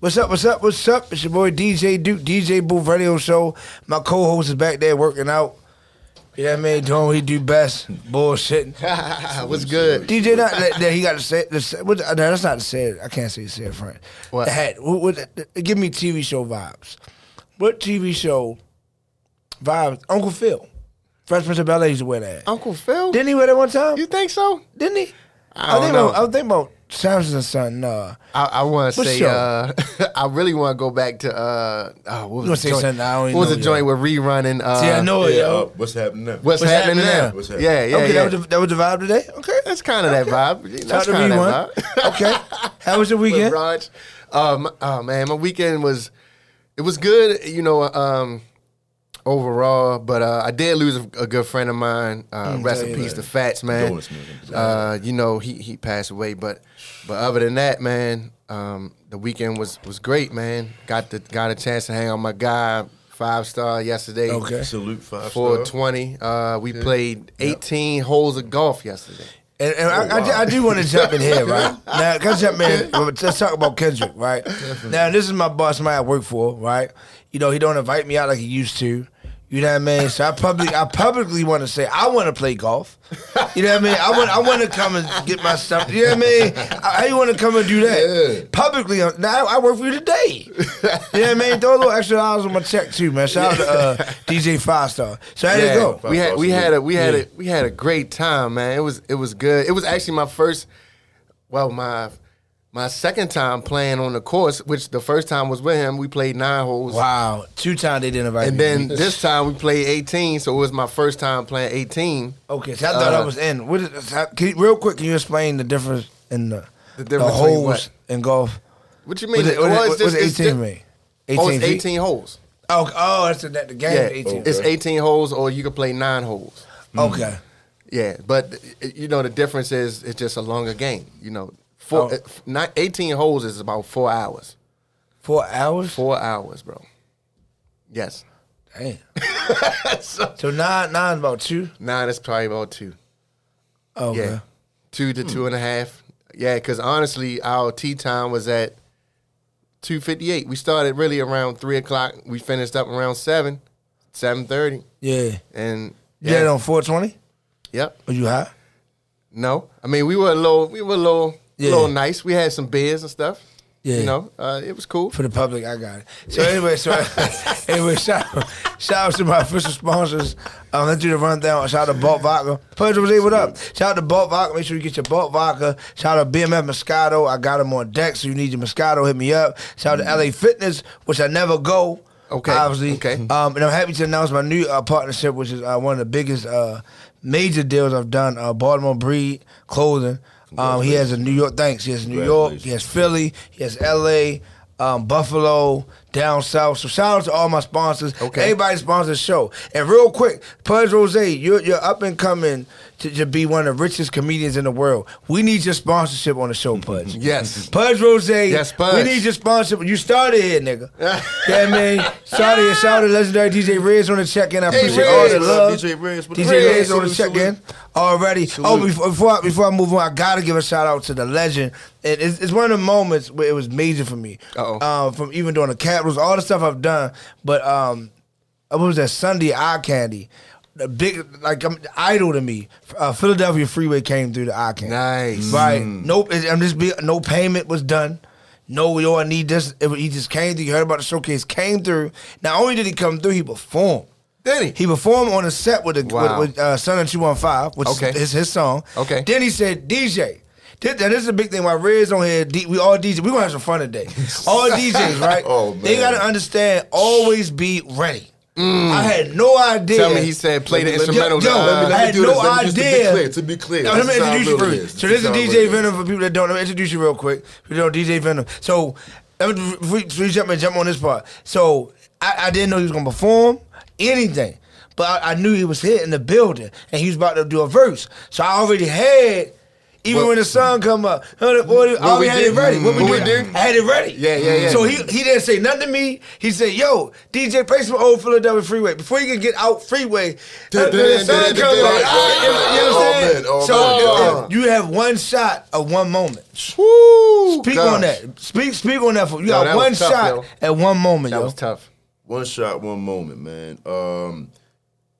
What's up? What's up? What's up? It's your boy DJ Duke, DJ Booth Radio Show. My co-host is back there working out. You know what I mean? Doing what he do best, bullshitting. What's good? DJ, not that, that he got to say. The, say- what, no, that's not to say it. I can't say it. Say it, friend. What? The hat. What, what, give me TV show vibes. What TV show vibes? Uncle Phil. Fresh Prince of Bel Air used to wear that. Uncle Phil? Didn't he wear that one time? you think so? Didn't he? I don't think know. About, I thinking about Sanford and Son. Uh, I, I want to say, show? uh, I really want to go back to, uh, oh, what was wanna the joint? something I don't even What was know the joint with rerunning? Uh, See, I know it, Yeah, yo. uh, what's happening now? What's, What's happening, happening now? now? What's happening? Yeah, yeah, okay, yeah. that was, the, that was the vibe today. Okay, That's kind of that vibe. That's kind of that vibe. okay. How was your With weekend? Raj. Um, oh man, my weekend was it was good. You know, um, overall, but uh, I did lose a, a good friend of mine. Uh, rest tell in peace that. to Fats, man. Uh, you know, he he passed away, but but other than that, man, um, the weekend was was great, man. Got the got a chance to hang out with my guy, five star yesterday. Okay. Salute five Four star. twenty. Uh, we played eighteen holes of golf yesterday. And, and I, I, do- I do want to jump in here, right? Now, can I jump in? Let's talk about Kendrick, right? Now, this is my boss, somebody I work for, right? You know, he don't invite me out like he used to. You know what I mean? So I public, I publicly want to say I want to play golf. You know what I mean? I want, I want to come and get my stuff. You know what I mean? How you want to come and do that Yeah. publicly? uh, Now I work for you today. You know what I mean? Throw a little extra dollars on my check too, man. Shout out to uh, DJ Five Star. So there you go. We had we had a we had Yeah. a we had a great time, man. It was it was good. It was actually my first, well my my second time playing on the course, which the first time was with him. We played nine holes, Wow, two times they didn't invite me. and me. then this time we played eighteen. So it was my first time playing eighteen. Okay, so I thought I Uh, was in. What is, can you, real quick, can you explain the difference in the, The the, difference between holes what? in golf? What you mean? What is, what Well, is, it's what just- it's 18 just- mean? Oh, it's feet? eighteen holes. Oh, oh, that's the, the game. Yeah, is 18. it's eighteen holes, or you can play nine holes. Okay. Yeah, but uh, you know the difference is it's just a longer game. You know, four, Oh. uh, not, eighteen holes is about four hours. Four hours? Four hours, bro. Yes. Damn. so nine, nine's about two? Nine is probably about two. Okay. Yeah. Two to two and a half. Yeah, because honestly, our tea time was at 258. We started really around three o'clock. We finished up around seven, 730. Yeah. And You had on 420? Yep. Was you high? No. I mean we were a little we were a little Yeah. little nice. We had some beers and stuff. Yeah. You know, uh, it was cool. For the public, I got it. So anyway, so anyway, shout, shout out to my official sponsors. Um, let's do the rundown. Shout out to Balt Vodka. Pudge was what up? Shout out to Balt Vodka. Make sure you get your Balt Vodka. Shout out to BMF Moscato. I got them on deck, so you need your Moscato. Hit me up. Shout out to LA Fitness, which I never go. Okay, obviously. okay. Um, and I'm happy to announce my new uh, partnership, which is uh, one of the biggest uh, major deals I've done. Uh, Baltimore Breed Clothing. Um, he has a New York. Thanks. He has New York. He has Philly. He has L.A. Um, Buffalo, down south. So shout out to all my sponsors. Okay. Everybody sponsors the show. And real quick, Pudge Rose, you're, you're up and coming to, to be one of the richest comedians in the world. We need your sponsorship on the show, Pudge. Yes. Pudge Rose. Yes, Pudge. We need your sponsorship. You started here, nigga. yeah, man. Started here. Shout out to legendary DJ Riz on the check-in. I Hey, appreciate all the love. DJ Riz, DJ? Riz on the check-in already. Oh, before, before, I, before I move on, I gotta give a shout out to the legend. It, it's, it's one of the moments where it was major for me. Uh-oh. Um, from even doing the Capitals, all the stuff I've done. But um, what was that Sunday eye candy? The big like I'm idol to me. Uh, Philadelphia Freeway came through the candy. Nice. Right. Nope. I'm just be, no payment was done. No, yo, I need this. It, he just came through. You heard about the showcase. Came through. Not only did he come through, he performed. Did he? He performed on a set with the Wow. with, with uh, Son of Two One Five, which Okay. is his song. Okay. Then he said, DJ. This, now, this is a big thing. Why Red's on here? D, we all DJ. We gonna have some fun today. All DJs, right? Oh, They gotta understand. Always be ready. Mm. I had no idea. Tell me he said play the Let me- let me- instrumental. yo, let me- I had no this. Let me just to be idea. clear, to be clear. Now, let me introduce you real it first. is. So this is DJ Venom for people that don't know. Introduce you real quick. We don't DJ Venom. So Let me you- you jump in, jump on this part. So I, I didn't know he was gonna perform anything, but I, I knew he was here in the building and he was about to do a verse. So I already had. Even What- when the sun come up, 140, I already we had did- it ready. What we, what we did, did? I had it ready. Yeah, yeah, yeah. So he he didn't say nothing to me. He said, "Yo, DJ, play some old Philadelphia Freeway before you can get out Freeway." the sun comes up, you know what I'm Oh, saying? oh, So man. uh, you have one shot of one moment. Woo! Speak Gosh. on that. Speak speak on that. For, you Yo, got that one tough, shot yo. at one moment, That yo. was tough. one shot, one moment, man. Um,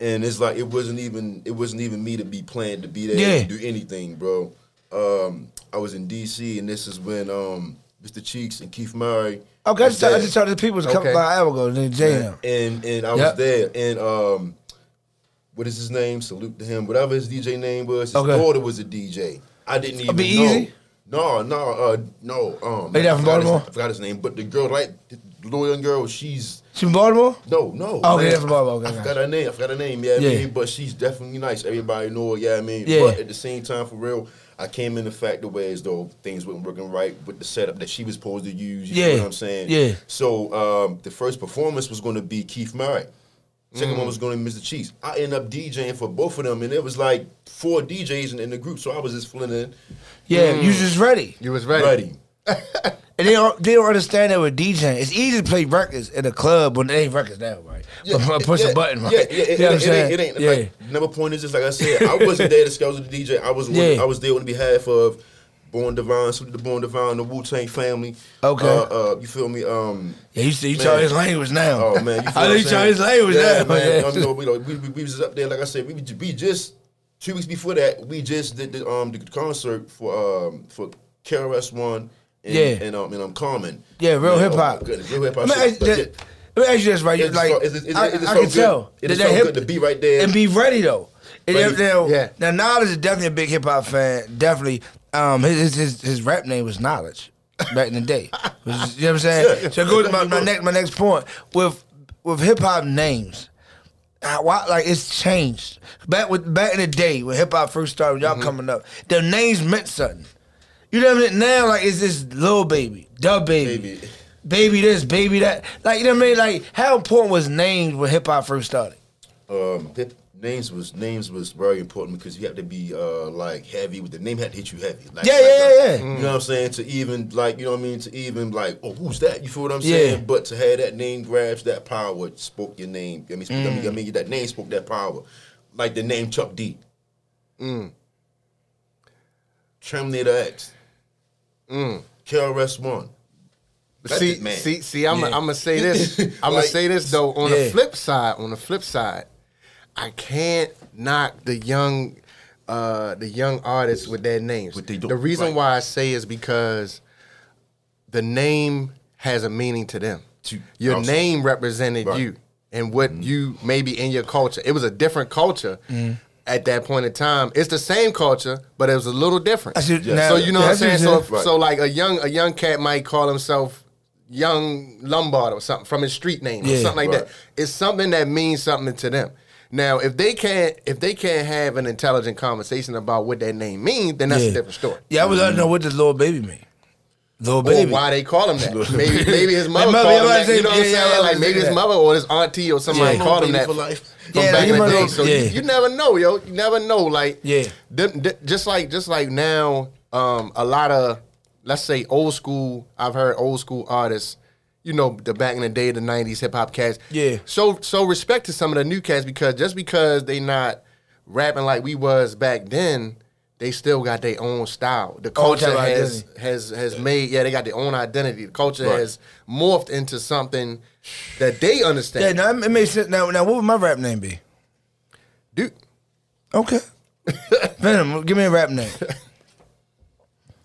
and it's like it wasn't even it wasn't even me to be planned to be there Yeah. to do anything, bro. Um, I was in DC, and this is when um, Mr. Cheeks and Keith Murray. Okay, I just, I just the people a couple Okay. of hours ago. They jam. and and I Yep. was there, and um, what is his name? Salute to him. Whatever his DJ name was, his Okay. daughter was a DJ. I didn't even Be know. Easy? No, no, uh, no. Um, I from forgot his- Baltimore? I forgot his name, but the girl, like the little young girl, she's She from Baltimore? no, no. Oh, okay, man. from Baltimore. Okay, I okay. forgot her name. I forgot her name. Yeah, Yeah. I mean, but she's definitely nice. Everybody know her. Yeah, I mean, Yeah. but at the same time, for real, I came in the fact the way as though things weren't working right with the setup that she was supposed to use. You Yeah. know what I'm saying? Yeah. So um, the first performance was going to be Keith Murray. Second Mm. one was going to be Mr. Cheeks. I ended up DJing for both of them, and it was like four DJs in, in the group, so I was just filling in. Yeah, you just ready. You was ready. Ready. And they don't, they don't understand that with DJing. It's easy to play records in a club when they ain't records now, right? but push yeah, a button, right? Yeah, yeah, it, you know what it, saying? it ain't, yeah. like number point is just like I said, I wasn't there to schedule the DJ. I was Yeah. I was there on behalf of Born Divine, the Born Divine, the Wu Tang family. Okay. Uh, uh, you feel me? Um yeah, you, see, you Man. his language now. Oh man, you feel I know what you I'm try saying? his language yeah, now. man. You know, we, know, we, we, we was up there, like I said, we, we just two weeks before that, we just did the um the concert for um for KRS One and Yeah. and um and um Carmen. Yeah, real hip oh hop. goodness, real hip hop. Let me ask, But that- yeah, let me ask you this, right? It just like, felt- it just- it I, just- I felt can good. tell. It just that felt good to be right there. And be ready, though. Ready. now, Yeah. now, Knowledge is definitely a big hip hop fan. Definitely. Um, his, his, his, his rap name was Knowledge back in the day. You know what I'm saying? Yeah. So it goes to my, my, next, my next point. With, with hip hop names, uh, why, like it's changed. Back with back in the day when hip hop first started, y'all coming up, the names meant something. You know what I mean? Now, like, it's this little baby, dub baby, Baby. baby this, baby that. Like, you know what I mean? Like, how important was names when hip hop first started? um hip, names was names was very important because you have to be uh like heavy with the name had to hit you heavy. Like, Yeah, like, yeah, yeah, yeah. You know what I'm saying? To even like you know what I mean? To even like oh who's that? You feel what I'm Yeah. saying? But to have that name grabs that power spoke your name. I mean, speak, I, mean Mm. I mean that name spoke that power. Like the name Chuck D. Mm. Terminator X. Mm. KRS One. See, see, see, I'm gonna say this. I'm gonna Like- say this though. On Yeah. the flip side, on the flip side, I can't knock the young, uh, the young artists with their names. What they do, The reason right. why I say is because the name has a meaning to them. To- Your also. name represented Right. you and what you maybe in your culture. It was a different culture. At that point in time, it's the same culture, but it was a little different. I see- Yeah. now- so you know what I'm saying. So, you if- said. Right. so like a young a young cat might call himself Young Lombard or something from his street name or Yeah. something like Right. that. It's something that means something to them. Now, if they can't if they can't have an intelligent conversation about what that name means, then that's Yeah. a different story. Yeah, I was like, know what this little baby mean. Little Or baby. why they call him that? Maybe maybe his mother mother, called him that. was You know what I'm saying- yeah, saying? yeah, like maybe his saying mother or his auntie or somebody Yeah. called him that for life. From Yeah, back in you the day. So yeah. you, you never know, yo. You never know. Like Yeah. them, th- just like just like now, um, a lot of let's say old school. I've heard old school artists. You know, the back in the day, the '90s hip hop cats. Yeah. So so respect to some of the new cats because just because they not rapping like we was back then, they still got their own style. The culture type of has identity. has has made yeah they got their own identity. The culture Right. has morphed into something that they understand. Yeah, now it makes sense. Now, now, what would my rap name be? Dude, Okay. Venom, give me a rap name.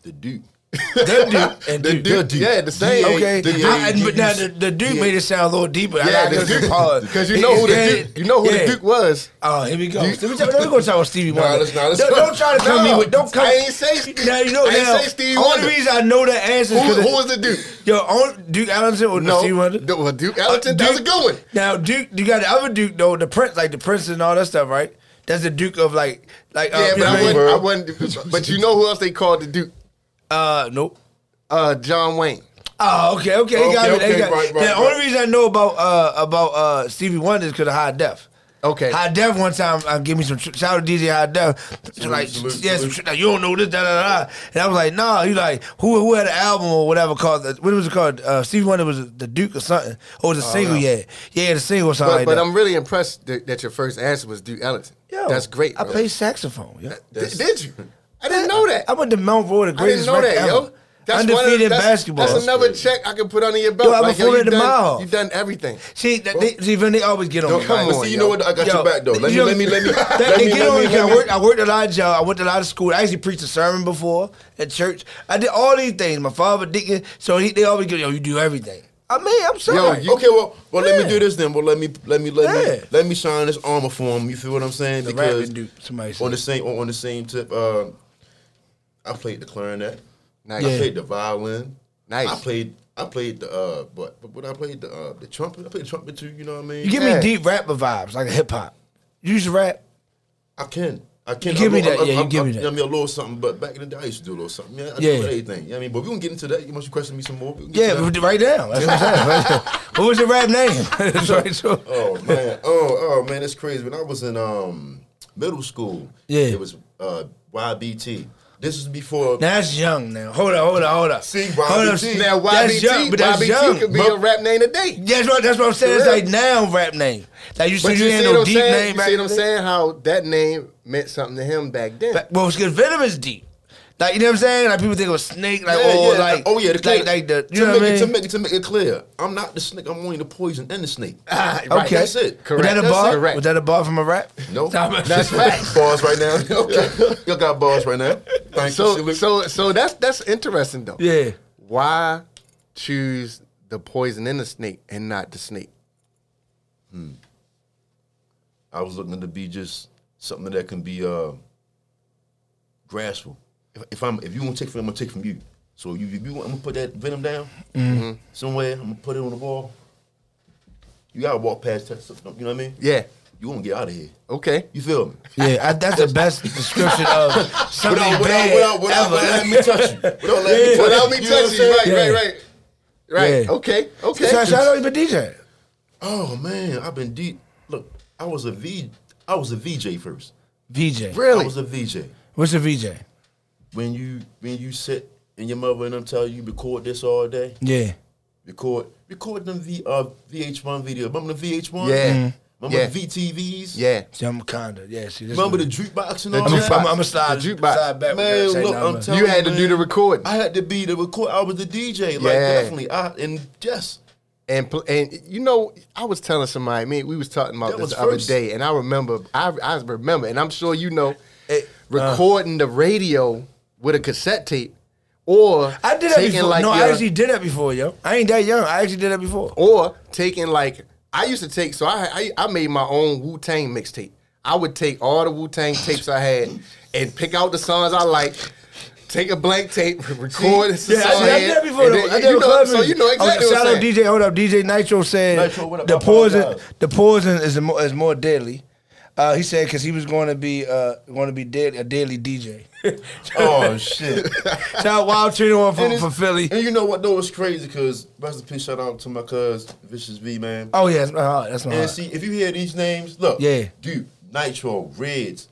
The Duke. The Duke and the Duke. Duke, Duke. yeah, the same. Okay, The- I- the- but now the, the Duke yeah. made it sound a little deeper. I Yeah, gotta the Duke. pause. Because you know who the Yeah, Duke, you know who yeah. the Duke was. Oh, here we go. Let me tell, let me go talk about Stevie Wonder. let's not- let's don't, don't try to come No, me with. Don't come. I ain't say- Now you know. I ain't now, say Stevie only Wonder. reason I know the answer Who, is who was the Duke? Yo, on, Duke Ellington or No, Stevie Wonder? the- well, Duke Ellington. Uh, that was a good one. Now Duke, you got the other Duke though, the Prince, like the Prince and all that stuff, right? That's the Duke of like, like. Uh, Yeah, but I what I mean? wouldn't, I wouldn't. But you know who else they called the Duke? Uh, nope. Uh, John Wayne. Oh, okay, okay, he got Okay. They okay, got- right, right, the only right. reason I know about uh about uh Stevie Wonder is because of High Def. Okay. High Def one time uh, give me some tr- shout out to DJ High Def. like salute, yeah, some salute. like you don't know this da da da. And I was like, nah. He like who who had an album or whatever called the- what was it called? Uh, Stevie Wonder was the Duke or something. Or was it a single? Yeah, yeah, the single or something But, like but that. I'm really impressed that, that your first answer was Duke Ellington. Yo, That's great. I bro. play saxophone. Yo. Did, did you? I didn't know that. I went to Mount Roy, the greatest I didn't know that, record yo. ever. That's one of- Undefeated that's, basketball. That's another check I can put under your belt. Yo, I'm like, yo, you done, mile. you done everything. See, that, they, see, when they always get on Yo, me. come on, see, you yo. know what? I got Yo, your back though. Let me, let me, let me, let they me, get let on me, me. I worked. I worked a lot of jobs. I went to a lot of school. I actually preached a sermon before at church. I did all these things. My father deacon, so he, they always go, "Yo, you do everything." I mean, I'm sorry. you- Okay, well, well, let me do this then. Well, let me, let me, let Yeah. me, let me shine this armor for him. You feel what I'm saying? The because dude, somebody on the same, on, on the same tip, uh, I played the clarinet. Nice. I played the violin. Nice. I played, I played the, uh, what, what I played the, uh, the trumpet. I played the trumpet too. You know what I mean? you give Yeah. me deep rapper vibes, like a hip hop. You used to rap. I can. I can. You give me I'm- that, I'm- yeah, you I'm- give me I'm- that. You know I mean, a little something, but back in the day, I used to do a little something. Yeah, I Yeah. do everything. You know what I mean? But we gonna get into that. You must question me some more. We Yeah, that. right now. That's what I'm saying. what was your rap name? That's right, so- Oh man, oh oh man, that's crazy. When I was in um middle school, Yeah. it was uh YBT. This is before. Now that's young now. Hold up, hold up, hold up. See, hold up. YBT. Now, That's YBT, young, but that's YBT young. could be But- a rap name today. That's what that's what I'm saying. It's like now rap name. Like you But see, you you see ain't what no I'm deep saying? name. You see what I'm saying? How that name meant something to him back then. But- Well, it's because Venom is deep. Like you know what I'm saying? Like people think of a snake, like Yeah, or yeah. like oh yeah, the clear, like, like the you to know make what I it, mean? to make it to make it clear, I'm not the snake. I'm only the poison and the snake. Ah, okay, That's it. Correct. Was that a That's bar? correct. Was that a bar from a rap? No, That's facts. bars right now. okay, you got bars right now. Thank you. So, Salute. so, so that's that's interesting though. Yeah. Why choose the poison in the snake and not the snake? Hmm. I was looking to be just something that can be uh, graspable. If, if I'm, if you want to take from me, I'm gonna take from you. So you, if you, want- I'm gonna put that venom down Mm-hmm. somewhere. I'm gonna put it on the wall. You gotta walk past that. stuff, You know what I mean? Yeah. You want to get out of here. Okay. You feel me? Yeah, I, that's the best description of something Without, without, bad without, without, ever. without letting me touch you. Without letting me touch Without you. me You touching you, right, saying? right, right, right. Yeah. Okay, okay. So shout out to DJ. Oh man, I've been deep. Look, I was a V. I was a VJ first. VJ. Really? I was a VJ. What's a VJ? When you when you sit and your mother and them tell you record this all day, Yeah. record record them V uh VH1 video. Remember the VH1? Yeah. Mhm. Remember Yeah. the VTVs? Yeah. See, I'm kinda. Yeah. See, this Remember the jukebox and The all I'm that? gonna I'm, I'm slide, The jukebox. slide back. Man, look, nah, I'm telling You had to man, do the recording. I had to be the record. I was the DJ. Like definitely. I and yes. And and you know, I was telling somebody, man, we was talking about That this was the other day, and I remember, I, I remember, and I'm sure you know, Eh, recording the radio with a cassette tape, or I did that taking before. like no, your- I actually did that before, yo. I ain't that young. I actually did that before. or taking like I used to take. So I I, I made my own Wu Tang mixtape. I would take all the Wu Tang tapes I had and pick out the songs I like. Take a blank tape, record the Yeah, I, song. did- I did that before. and Though. then I did you a know, so you know oh, exactly Oh, what shout I'm out saying. DJ. Hold up, DJ Nitro said Nitro, what up? the poison. The poison is more, is more deadly. Uh, he said because he was going to be uh, going to be dead, a daily DJ. Oh shit. Shout out Wild Trino one from, from Philly. And you know what though? It's crazy because rest in peace. Shout out to my cuz Vicious V man. Oh yeah, that's my heart. That's my And heart. see, if you hear these names, look, Yeah. dude, Nitro, Reds.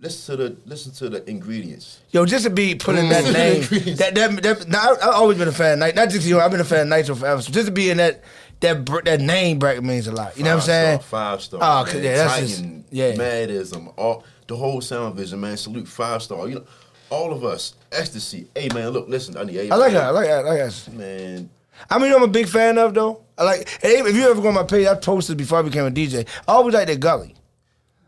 Listen to the listen to the ingredients. Yo, just to be putting in that name, that that, that now, I, I've always been a fan. Not just you, I've been a fan of Nitro forever. So just to be in that that br- that name bracket means a lot. You know what I'm saying? Five star. Oh, man. yeah, that's just- Titan, yeah. Madism, all the whole sound vision, man. Salute five star. You know, all of us. Ecstasy. Hey man, look, listen, I need I like that. I like that. I like that. Man, I mean, I'm a big fan of though. I like. Hey, if you ever go on my page, I posted before I became a DJ. I always like that Gully.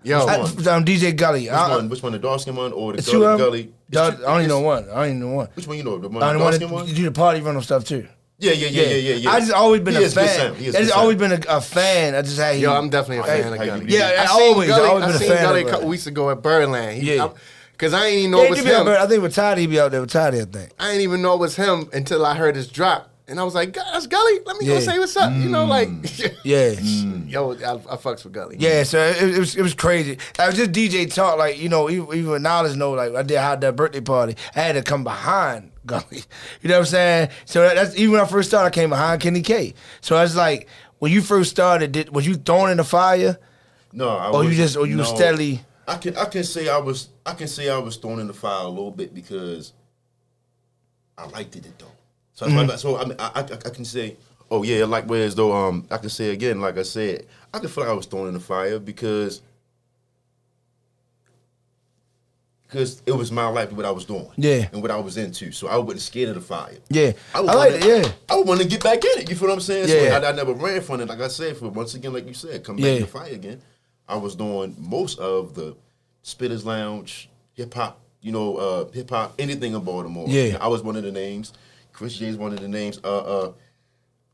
Yo, I, one? um, DJ Gully. which I, one? Which one? The dark skin one or the gully? gully? Dog- It's- I only know one. I only know one. Which one you know? The one, dark skin one? do the party rental stuff too. Yeah, yeah, yeah, yeah, yeah, yeah. I just always been He a is good fan. sound. He is I good just always been a, a fan. I just had yo, I'm definitely a fan of Gully. Yeah, I always, I always I been a seen fan. Gully of a couple weeks ago at Birdland. He, Yeah. Because I ain't even know it was do be out him. I think with Todd, he'd be out there with Todd. I think. I didn't even know it was him until I heard his drop. And I was like, "God, that's Gully. Let me Yeah. go say what's up. You know, mm. like, Yeah. Mm. yo, I, I fucks with Gully. Yeah, so it, it was it was crazy. I was just DJ talk like you know even, even knowledge know like I did how that birthday party. I had to come behind Gully. You know what I'm saying? So that, that's even when I first started, I came behind Kenny K. So it's like when you first started, did was you thrown in the fire? No, I was. Or you just- or you no, steadily- I can I can say I was I can say I was thrown in the fire a little bit because I liked it though. So Mm-hmm. why- so I mean I, I I can say oh yeah like whereas though um I can say again like I said I can feel like I was thrown in the fire because because it was my life what I was doing Yeah. and what I was into so I wasn't scared of the fire Yeah, I, I, like it. Yeah, I want to get back in it. You feel what I'm saying? Yeah. So I, I never ran from it. Like I said, for once again, like you said, come back Yeah. the fight again. I was doing most of the Spitters Lounge, hip hop, you know, uh, hip hop, anything in Baltimore. Yeah. I was one of the names. Chris J's one of the names. Uh, uh,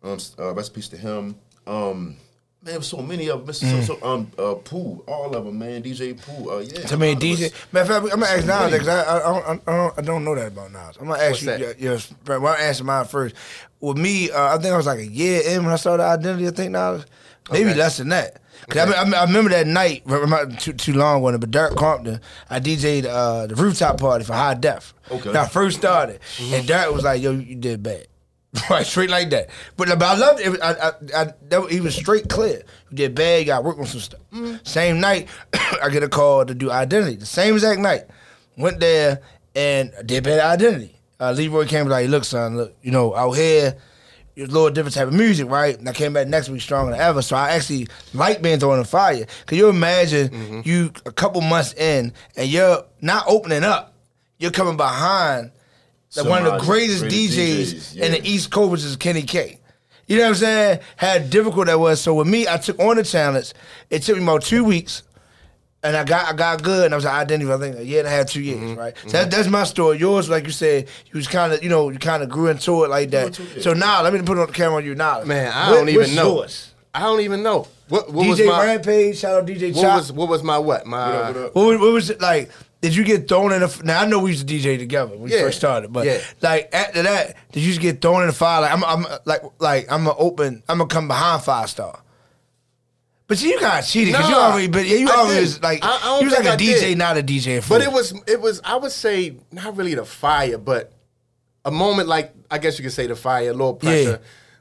um, uh, rest in peace to him. Um, man, so many of them. So, so, um, uh, Pooh, all of them, man. DJ Pooh, uh, yeah. Mm. to me, a lot of DJ. Matter of fact, I'm gonna ask Nas because I, I, I, don't, I, don't, know that about Nas. I'm gonna ask What's you. that? Your, your, well, I'm answer mine first. With me, uh, I think I was like a year in when I started Identity. I think Nas, maybe Okay. less than that. Cause I, mean, I, remember that night, but I'm not too, too long on it, but Dirk Compton, I DJ'd uh, the rooftop party for High Def. Okay. When I first started, and Dirk was like, yo, you did bad. Right, straight like that. But, but I loved it. I, I, I, that, he was straight clear. You did bad, you got to work on some stuff. Same night, I get a call to do Identity. The same exact night. Went there and did bad Identity. Uh, Leroy came like, look, son, look, you know, out here, it's a little different type of music, right? And I came back next week stronger than ever. So I actually like being thrown in the fire. Can you imagine you a couple months in and you're not opening up? You're coming behind the, one of the greatest, greatest DJs, DJs, in the. East Coast, which is Kenny K. You know what I'm saying? How difficult that was. So with me, I took on the challenge. It took me about two weeks. And I got I got good, and I was like, identity. I think a year and a half, two years, Mm-hmm. right? So that, that's my story. Yours, like you said, you was kind of, you know, you kind of grew into it like that. into. So now, let me put it on the camera on you now. Man, I What- don't even what's know. Yours? I don't even know. What, what was DJ my Rampage, shout out DJ what was what was my what my What up, what up? What, what was it like? Did you get thrown in the? f- Now I know we used to DJ together when we Yeah. first started, but Yeah. like after that, did you just get thrown in the fire? Like I'm, I'm like like I'm gonna open. I'm gonna come behind five star. But see, you got cheated because you Nah, already, but you I always didn't. like I- I don't you was like think a I DJ, did. not a DJ. But it was it was I would say not really the fire, but a moment like I guess you could say the fire, a little pressure, Yeah.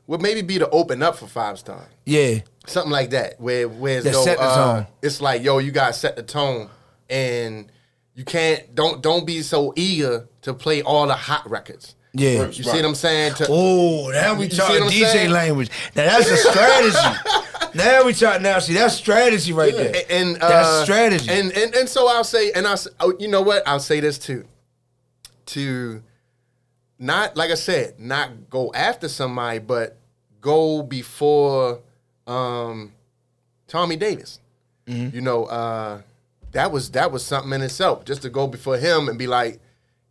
would maybe be to open up for five star. yeah, Something like that, where where as That though, set the uh, tone. it's like, yo, you gotta set the tone, and you can't don't don't be so eager to play all the hot records. yeah. You see what I'm saying? To, Oh, now we talking DJ saying? language. Now that's a strategy. now we talking. Now see, that's strategy right there. and uh, that's strategy. And, and and so I'll say, and I, will oh, you know what? I'll say this too. To not like I said, not go after somebody, but go before um, Tommy Davis. Mm-hmm. You know, uh, that was that was something in itself. Just to go before him and be like,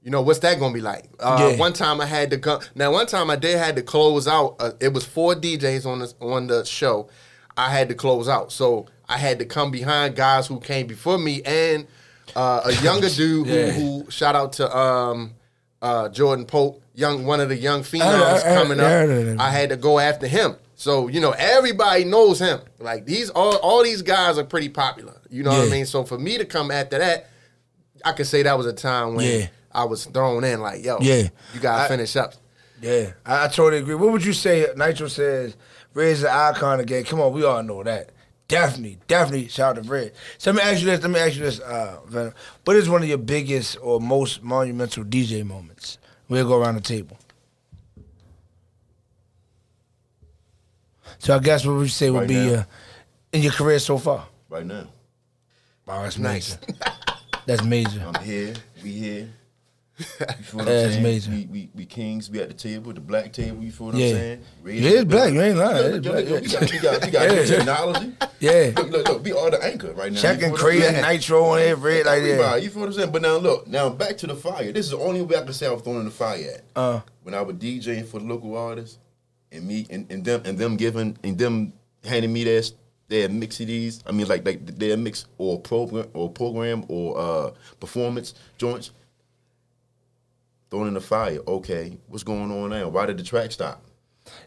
you know, what's that gonna be like? Uh, Yeah. One time I had to come. Now, one time I did had to close out. Uh, it was four DJs on the on the show. I had to close out, so I had to come behind guys who came before me and uh, a younger dude who, Yeah. who shout out to um, uh, Jordan Pope, young one of the young phenoms I- I- coming I heard up. I had to go after him. So you know everybody knows him. Like these all all these guys are pretty popular. You know what I mean? So for me to come after that, I could say that was a time when Yeah. I was thrown in. Like yo, Yeah. you gotta I- finish up. Yeah, I, I totally agree. What would you say? Nitro says Red is the icon again. Come on, we all know that. Definitely, definitely shout out to Red. So let me ask you this. Let me ask you this, uh, Venom. What is one of your biggest or most monumental DJ moments? We'll go around the table. So I guess what would you say would Right be uh, in your career so far? right now. Wow, that's Nice. major. that's major. I'm here. We here. You feel what That's I'm saying? amazing. We, we we kings. We at the table, the black table. You feel what Yeah. I'm saying? It is black, you ain't lying. Yo, yo, black, yo. We got, we got, we got Yeah. technology. Yeah. Look, look, look, we are the anchor right now. Checking You feel what I'm crazy nitro on it, red like that. You feel what I'm saying? But now look, now back to the fire. This is the only way I can say I was thrown in the fire at. Uh. when I was DJing for the local artists, and me and, and them and them giving and them handing me their their mix CDs. I mean, like like their mix or program or program or uh, performance joints. Thrown in the fire. Okay, what's going on now? Why did the track stop?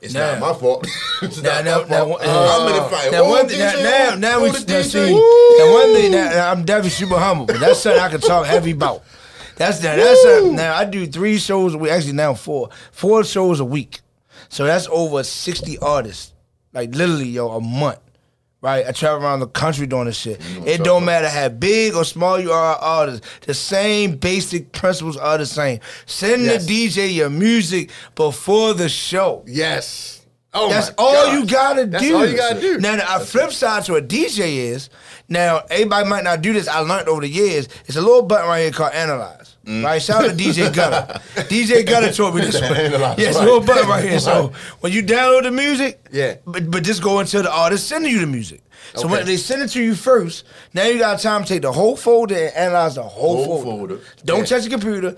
It's Now- not my fault. it's Now, not now, my now, fault. uh, I'm in the fire. Now, Oh, one thing, now, now, oh, we oh, now see. Now, one thing, now, I'm definitely super humble, but that's something I can talk heavy about. That's that. That's a, now I do three shows a week. Actually, now four, four shows a week. So that's over sixty artists, like literally, yo, a month. Right, I travel around the country doing this shit. it don't matter how big or small you are, artist. The same basic principles are the same. Send Yes. the DJ your music before the show. Yes. Oh That's my all God. you gotta do. That's do. all you gotta do. Now, the flip side to a DJ is now everybody might not do this. I learned over the years. It's a little button right here called analyze. Mm. Right? Shout out to DJ Gutter. DJ Gutter taught me this one. Yeah, it's a little button right here. So when you download the music, Yeah. but, but just go until the artist sending you the music. So when they send it to you first, now you got time to take the whole folder and analyze the whole, Whole folder. folder. Don't Yeah. touch the computer.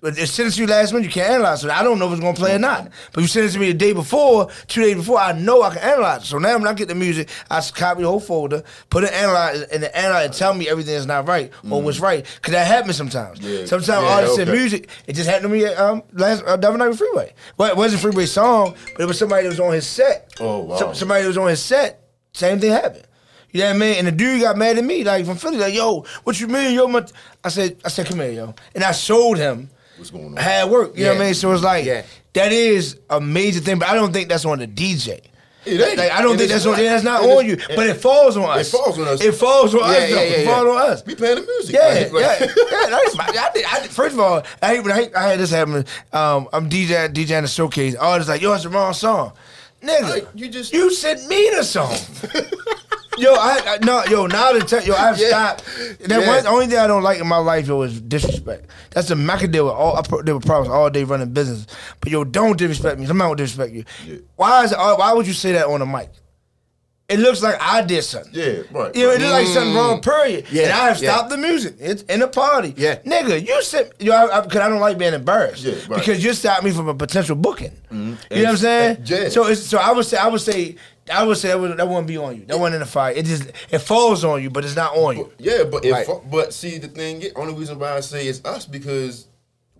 But it sent it to you last minute, you can't analyze it. I don't know if it's gonna play or not. But you send it to me the day before, two days before, I know I can analyze it. So now when I get the music, I just copy the whole folder, put it analyze and the analyze and tell me everything is not right or what's right. Cause that happens sometimes. Yeah. Sometimes Yeah, artists send okay. music. It just happened to me um last uh, Devil Night with Freeway. Well, it wasn't Freeway song, but it was somebody that was on his set. Oh, wow. Some- somebody that was on his set. Same thing happened. You know what I mean? And the dude got mad at me, like from Philly, like, yo, what you mean, yo? My I said, I said, come here, yo. And I showed him What's going on? it worked. You know what I mean? So it's like Yeah. that is a major thing, but I don't think that's on the DJ. It ain't. Like, I don't And think that's on that's not on you, but it falls on us. It falls on us. It falls on us. Yeah, yeah, It yeah, falls on us. We playing the music. Yeah, like- yeah, yeah. That is my, I did, I did, first of all, I hate when I, hate, I had this happen. Um, I'm DJ DJing the showcase. Artists like, yo, it's the wrong song, nigga. Like, you just- you sent me the song. yo, I, I no, yo. Now to tell yo, I've Yeah. stopped. That Yeah. one, the only thing I don't like in my life, yo, is disrespect. That's the can deal with all. I pro- deal with problems all day running business, but yo, don't disrespect me. Somebody will disrespect you. Yeah. Why is it, uh, why would you say that on the mic? It looks like I did something. Yeah, right. You know, it looks like something wrong, mm. period. Yeah, And I have yeah. stopped the music. It's in the party. Yeah. Nigga, you said, you know, I, I, cause I don't like being embarrassed. Yeah, right. Because you stopped me from a potential booking. Mm-hmm. You know what I'm saying? yeah. So it's, so I would say, I would say, I would say that, would, that wouldn't be on you. That wasn't in the fire. It just, it falls on you, but it's not on you. Yeah, but if, Right. but see the thing, is, only reason why I say it's us because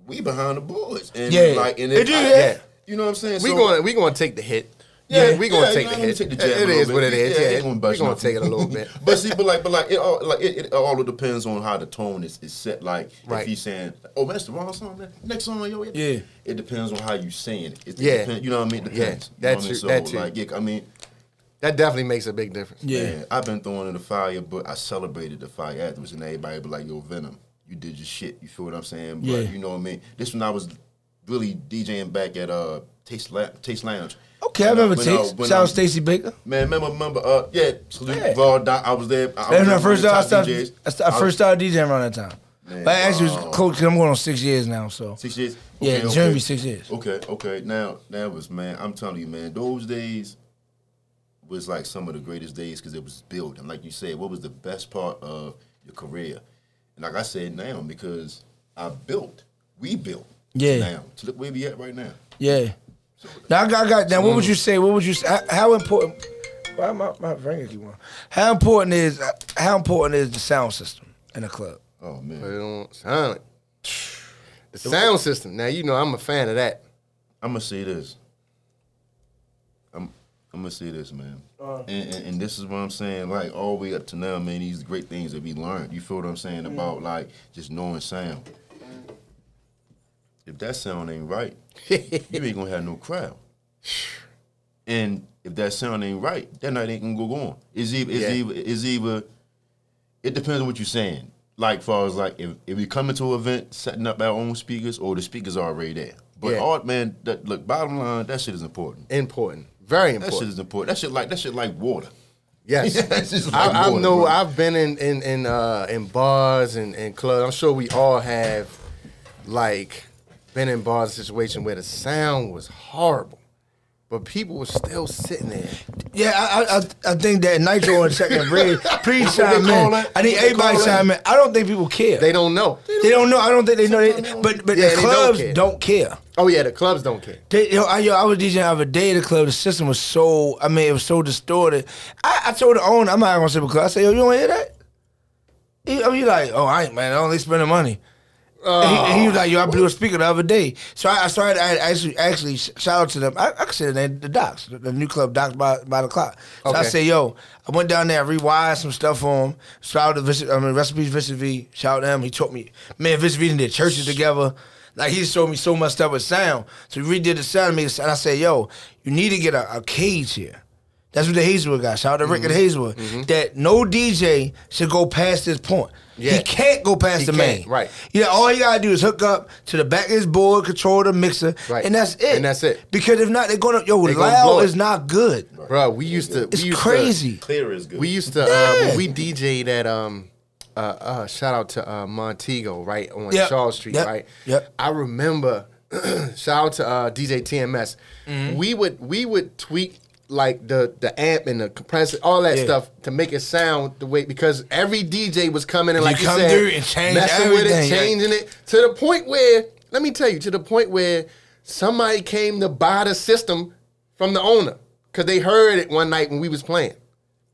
we behind the boards and Yeah. like and It if do, I- yeah. You know what I'm saying? We So- going we going to take the hit. Yeah, Yeah, we gonna yeah, take you the know, hit. take the jab it a bit. what it is. Yeah, Yeah, they gonna we bust gonna take it a little bit. but see, but like, but like, it all like it, it all depends on how the tone is, is set. Like, Right. if he's saying, "Oh, man, that's the wrong song," man. Next song, yo, yeah. Yeah. It depends on how you saying it. It Yeah. depend- you know what I mean. It Yeah, depends. that you know what I mean? So, that too. Like, yeah, I mean, That definitely makes a big difference. Yeah. Man, I've been thrown in the fire, but I celebrated the fire afterwards, and everybody be like, "Yo, Venom, you did your shit." You feel what I'm saying? But Yeah. you know what I mean. This when I was really DJing back at uh Taste La- Taste Lounge. Okay, I remember when Shout out Stacey Baker. Man, remember, remember, uh, yeah, salute Yeah. Raw Doc, I was there. I, That's was one first started, I started, I started, I first started DJing around that time. Man, but I actually was wow. coach, cause I'm going on six years now, so. Six years. Yeah, Okay, gonna okay. be six years. Okay, okay. Now that was man. I'm telling you, man. Those days was like some of the greatest days because it was building. Like you said, what was the best part of your career? And like I said now, because I built, we built. Yeah. Now to look where we at right now. Yeah. Now I got, I got now. What would you say? What would you say? How, how important? Why my my ringer keep on? How important is uh, how important is the sound system in a club? Oh Put man, it on silent. The sound system. Now you know I'm a fan of that. I'm gonna say this. I'm I'm gonna say this, man. Uh. and, and, and this is what I'm saying. Like all the way up to now, man. These great things that we learned. You feel what I'm saying mm. about like just knowing sound. If that sound ain't right, you ain't gonna have no crowd. And if that sound ain't right, that night ain't gonna go on. It's either it's Yeah. either it's either it depends on what you're saying. Like far as like if, if we come into an event setting up our own speakers or the speakers are already there. But Yeah. art man, that look, bottom line, that shit is important. Important. Very important. That shit is important. That shit like that shit like water. Yes. Like I, I know bro. I've been in in in uh in bars and, and clubs. I'm sure we all have like been in bars situation where the sound was horrible. But people were still sitting there. Yeah, I I, I- think that Nitro and Second Bread, please chime they in. it? I need That's what they everybody chime in. I don't think people care. They don't know. They don't know. I don't think they know. They, but but Yeah, the they don't clubs care. don't care. Oh yeah, the clubs don't care. They, yo, I, yo, I was DJing the other day at the club. The system was so, I mean, it was so distorted. I, I told the owner, I'm not gonna say because I said, yo, you don't hear that? He, I mean, like, oh, I ain't, man. I only spending money. And he, he was oh. like, "Yo, I blew a speaker the other day." So I, I started. I actually, actually, shout out to them. I, I consider them the Docs, the, the new club Docs by by the clock. So I Okay. say, "Yo, I went down there, I rewired some stuff for him. Shout out to Vincent, I mean, recipes Vincent V. Shout out to him. He taught me, man, Vincent V did churches together. Like he showed me so much stuff with sound. So we redid the sound. And I said, "Yo, you need to get a, a cage here." That's what the Hazelwood got. Shout out to Rick Mm-hmm. and Hazelwood. That no DJ should go past this point. Yeah. He can't go past He the main. right. Yeah, all you gotta do is hook up to the back of his board, control the mixer, Right. and that's it. And that's it. Because if not, they're gonna yo They gonna blow loud it. is not good. Bro, we used to. It's we used crazy. Clear is good. we used to. Uh, Yeah. when we DJ'd at um. Uh, uh, shout out to uh, Montego, right on Yep. Shaw Street, Yep. right? Yep. I remember. shout out to uh, DJ TMS. Mm-hmm. We would we would tweak like the the amp and the compressor, all that Yeah. stuff to make it sound the way because every DJ was coming in like you, come said, through and change messing with it, changing it to the point where let me tell you to the point where somebody came to buy the system from the owner because they heard it one night when we was playing,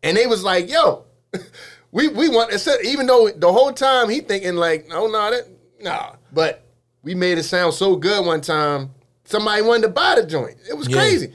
and they was like, "Yo, we we want it." said- Even though the whole time he thinking like, "No, no, that nah," but we made it sound so good one time. Somebody wanted to buy the joint. It was Yeah. crazy.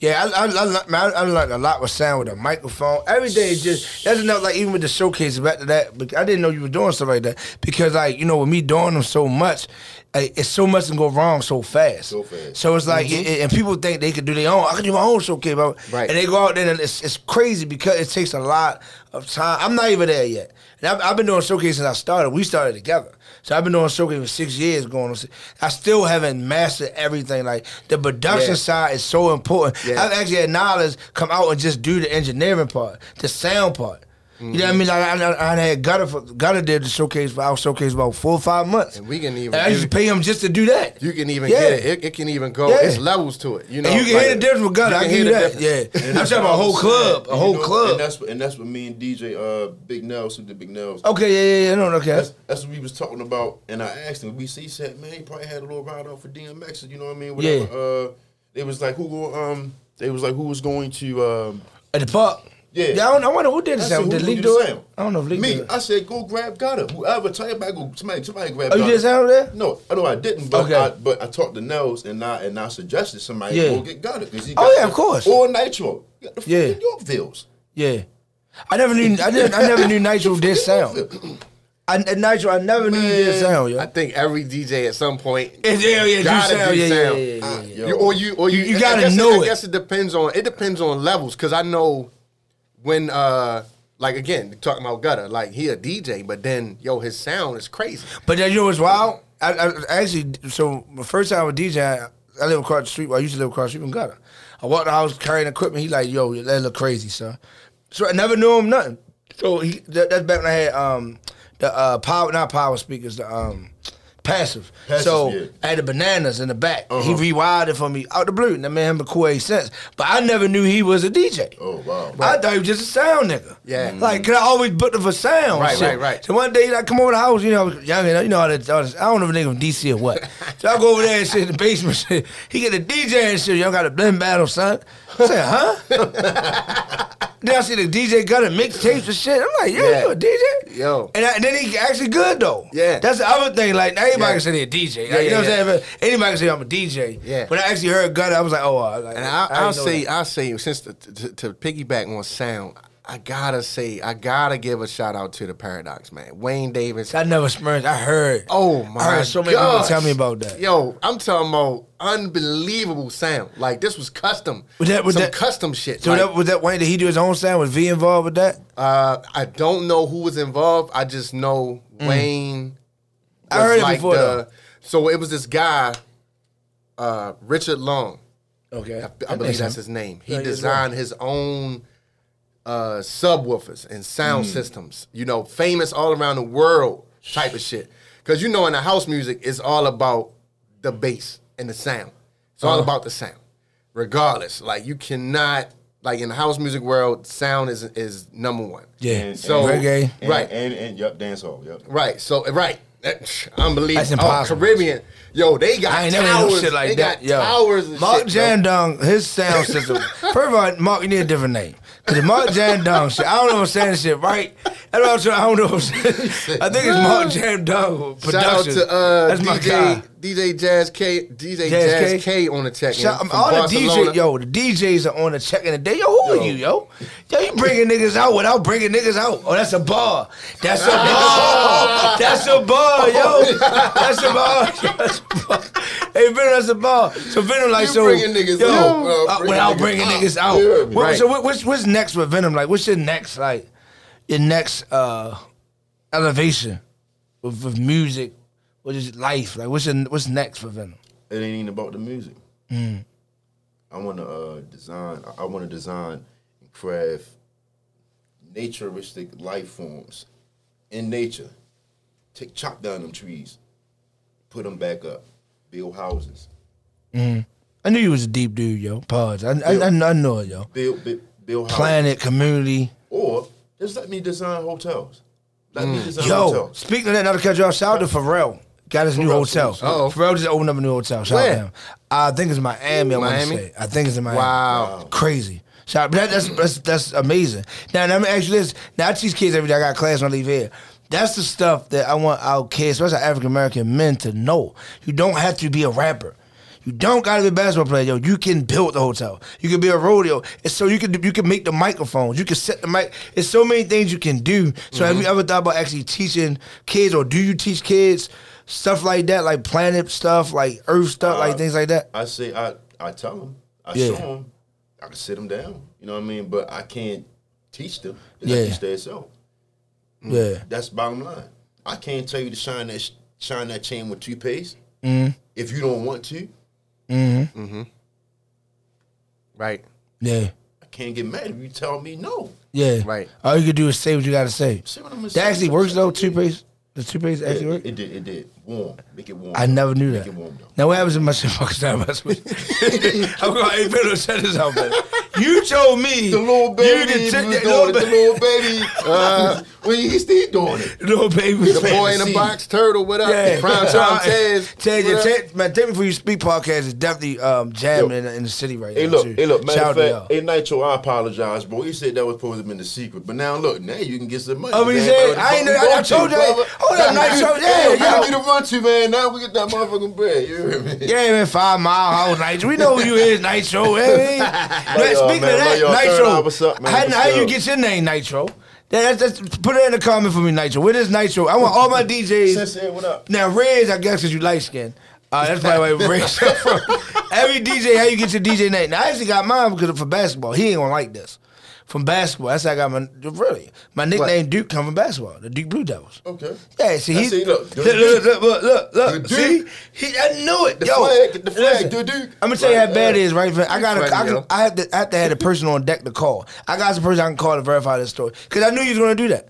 Yeah, I, I, I, man, I, I learned a lot with sound with a microphone. Every day is just that's enough. Like even with the showcase back to that, but I didn't know you were doing stuff like that because like you know with me doing them so much, like, it's so much can go wrong so fast. So fast. So it's like, mm-hmm. it- it- and people think they could do their own. I can do my own showcase, bro. Right. And they go out there and it's, it's crazy because it takes a lot of time. I'm not even there yet. And I've, I've been doing showcase since I started. We started together. So I've been doing showcase for six years going on. I still haven't mastered everything. Like the production Yeah. side is so important. Yeah. I've actually had knowledge come out and just do the engineering part, the sound part. You know what I mean? Like I, I, I had Gutter for Gutter did the showcase for our showcase about four or five months. And we can even And I used to pay him just to do that. You can even Yeah. get it. it. It can even go. Yeah. It's levels to it. You know, and you can like- hear the difference with Gutter. I hear that. difference. Yeah, I'm talking about a whole club, a whole club. And that's what and that's what me and DJ uh Big Nels who did Big Nels. Okay, yeah, yeah, yeah. No, okay. That's, that's what we was talking about, and I asked him. We see said, man, he probably had a little ride off for DMX. You know what I mean? Whatever. Uh, it was like who um. They was like who was going to um. At the park. Yeah. I, don't, I wonder who did the I sound. Did Lee do it? I don't know if Lee Me, did it. I said go grab Gutter. Whoever, tell you about go somebody somebody grab. Oh, you Gutter. did sound there? No, I know I didn't, but Okay. I, but I talked to Nels and I and I suggested somebody Yeah. go get Gutter because he Oh, yeah, of course. or Nitro. You got the Yeah. fucking Yorkvilles. Yeah. I never knew. I didn't. I never knew Nitro did sound. I, at Nitro, I never knew he did sound. I think every DJ at some point Yeah, yeah, yeah, do gotta sound. do Yeah, yeah, sound. yeah, yeah, yeah. Ah, you- or you, or you, You I gotta guess it- know I it. guess it depends on it depends on levels because I know when uh like again talking about gutter like he a DJ but then yo his sound is crazy. But then you know what's wild? I, I actually, so the first time with DJ, I, I live across the street. Well, I used to live across the street from Gutter. I walked the house carrying equipment. He like, yo, that look crazy, son. So I never knew him nothing. So he that, that's back when I had um the uh power, not power speakers, the um passive. Passive, so yeah. I had the bananas in the back. He Uh-huh. rewired it for me out the blue. And that made him a cool eight cents. But I never knew he was a DJ. Oh wow. I thought he was just a sound nigga. Yeah. Like, cause I always booked him for sound. Right, shit. right, right. So one day, I come over the house, you know, young, you know, all that, all this, I don't know if a nigga from DC or what. so I go over there and sit in the basement. Shit. He get the DJ and shit. Y'all got a blend battle, son. I said, huh? then I see the DJ got a mixtapes and shit. I'm like, yo, Yeah. you a DJ? Yo. And, I, and then he actually good though. Yeah. That's the other thing. Like anybody Yeah. can say they're a DJ. Like, Yeah, you know what I'm saying? Anybody can say I'm a DJ. Yeah. When I actually heard Gutter, I was like, oh, I, like, And I, I I'll didn't know say. I'll say since the, to, to piggyback on sound. I gotta say, I gotta give a shout out to the Paradox man, Wayne Davis. I never smirched. I heard. Oh my! I heard so many gosh. people tell me about that. Yo, I'm talking about unbelievable sound. Like this was custom. Was that- was some that- custom shit. So Like, that was that Wayne? Did he do his own sound? Was V involved with that? uh, I don't know who was involved. I just know Wayne. Mm. I was heard it like before, though. So it was this guy, uh, Richard Long. Okay, I believe that's his name. He is designed his own uh, subwoofers and sound Mm. systems. You know, famous all around the world type of shit. Because you know, in the house music, it's all about the bass and the sound. It's Uh-huh. all about the sound, regardless. Like you cannot, like in the house music world, sound is is number one. Yeah. And- So reggae. And, right, And and yep, dance hall. Yep. right. So right. That- Unbelievable. That's impossible. Oh, Caribbean. Yo, they got I ain't never towers. knew shit like they that. got Yo, towers and Mark shit. yo. Jandong, his sound system. First of all, Mark, you need a different name. Cause the Mark Jam Dog shit. I don't know if I'm saying this shit right. That's what I'm trying. I don't know if I'm saying. I think it's Mark Jam Dog Shout out production. to uh, That's my guy. DJ Jazz K DJ Jazz Jazz, K? K? on the check. Shout, from all the Barcelona. DJ, yo, the DJs are on the check in the day. Yo, who are you, yo? Yo, you bringing niggas out without bringing niggas out. Oh, that's a bar. That's a bar. That's a bar, yo. That's a bar. That's a bar. Hey, Venom, that's a bar. So Venom, like, You so bringing niggas yo, out without uh, bringing without niggas bringing out. niggas out. Yeah, What- right. So what, what's what's next with Venom? Like, what's your next like? Your next uh elevation with, with music, what is life? Like, what's your, what's next for Venom? It ain't even about the music. Mm. I want to uh, design. I want to design and craft naturistic life forms in nature. Take chop down them trees, put them back up, build houses, I knew you was a deep dude, yo. Pause. I, I, I, I know it, yo. build build, build houses. Planet, community. or just let me design hotels. Let me design Mm. Yo, hotels. speaking of that, cut you off, shout out to Pharrell. Got his new hotel. Uh-oh. Pharrell just opened up a new hotel. Shout out Where? to him. Uh, I think it's Miami. I want to Miami? say. I think it's in Miami. Wow. crazy. Shout, but that, that's that's that's amazing. Now, let me ask you this. Now, I teach kids every day. I got class when I leave here. That's the stuff that I want our kids, especially African American men, to know. You don't have to be a rapper. You don't gotta be a basketball player, yo. You can build the hotel. You can be a rodeo. It's so you can you can make the microphones. You can set the mic. It's so many things you can do. So have mm-hmm. you ever thought about actually teaching kids, or do you teach kids stuff like that, like planet stuff, like Earth stuff, like Uh, things like that? I say I I tell them. I Yeah. show them. I can sit them down. You know what I mean? But I can't teach them. They Yeah. yeah. teach themselves. Yeah, That's bottom line. I can't tell you to shine that shine that chain with toothpaste Mm-hmm. if you don't want to. mm-hmm. Right. yeah, I can't get mad if you tell me no. yeah. Right. All you can do is say what you gotta say. See what I'm That actually works though. Toothpaste. The toothpaste It, actually work. it, it did. It did. Warm. Make it warm. I never knew Make that. it warm though. Now what happens if my shit fucks down? Mess with you? I'm going. Hey, Pedro, set this out, man. You told me The little baby You was the, doing the, it. little, The little baby. Uh, well, he's still doing it. little baby. The boy in the box, turtle, what up? Yeah, Prime Uh, time Tez. Tez, what up? Tez, man, Tell Me Before You Speak podcast is definitely um, jamming in, the- in the city right Hey now. look, too. hey look, matter of fact, hey Nitro, I apologize, bro. You said that was supposed to have been the secret, but now look, now you can get some money. Oh, man. said- I ain't know- I told you- oh, that Nitro, yeah, we yo. gotta run to, man. Now we get that motherfucking bread. You hear me? Yeah, man, five mile house Nitro. We know who you is, Nitro. Hey, man. Speaking man. of that, Love y'all. Third Nitro. what's up, man? How, how you get your name, Nitro? That- That's, that's, put it in the comment for me, Nitro. What is Nitro? I want all my DJs. Sensei, what up? Now, Reds, I guess, because you light skinned. Uh, that's probably why Reds from. Every DJ, how you get your DJ name? Now, I actually got mine because of for basketball. He ain't gonna like this. From basketball, that's how I got my really. My nickname Duke come from basketball, the Duke Blue Devils. Okay. Yeah, see, he see, look, look, look, look, look, look, look, The see, he, I knew it. The Yo, flag, the flag, listen, the Duke. I'm gonna tell you how bad it uh, yeah. right? I got to, I, can. I have to, I have to have a person on deck to call. I got some person I can call to verify this story because I knew you was gonna do that.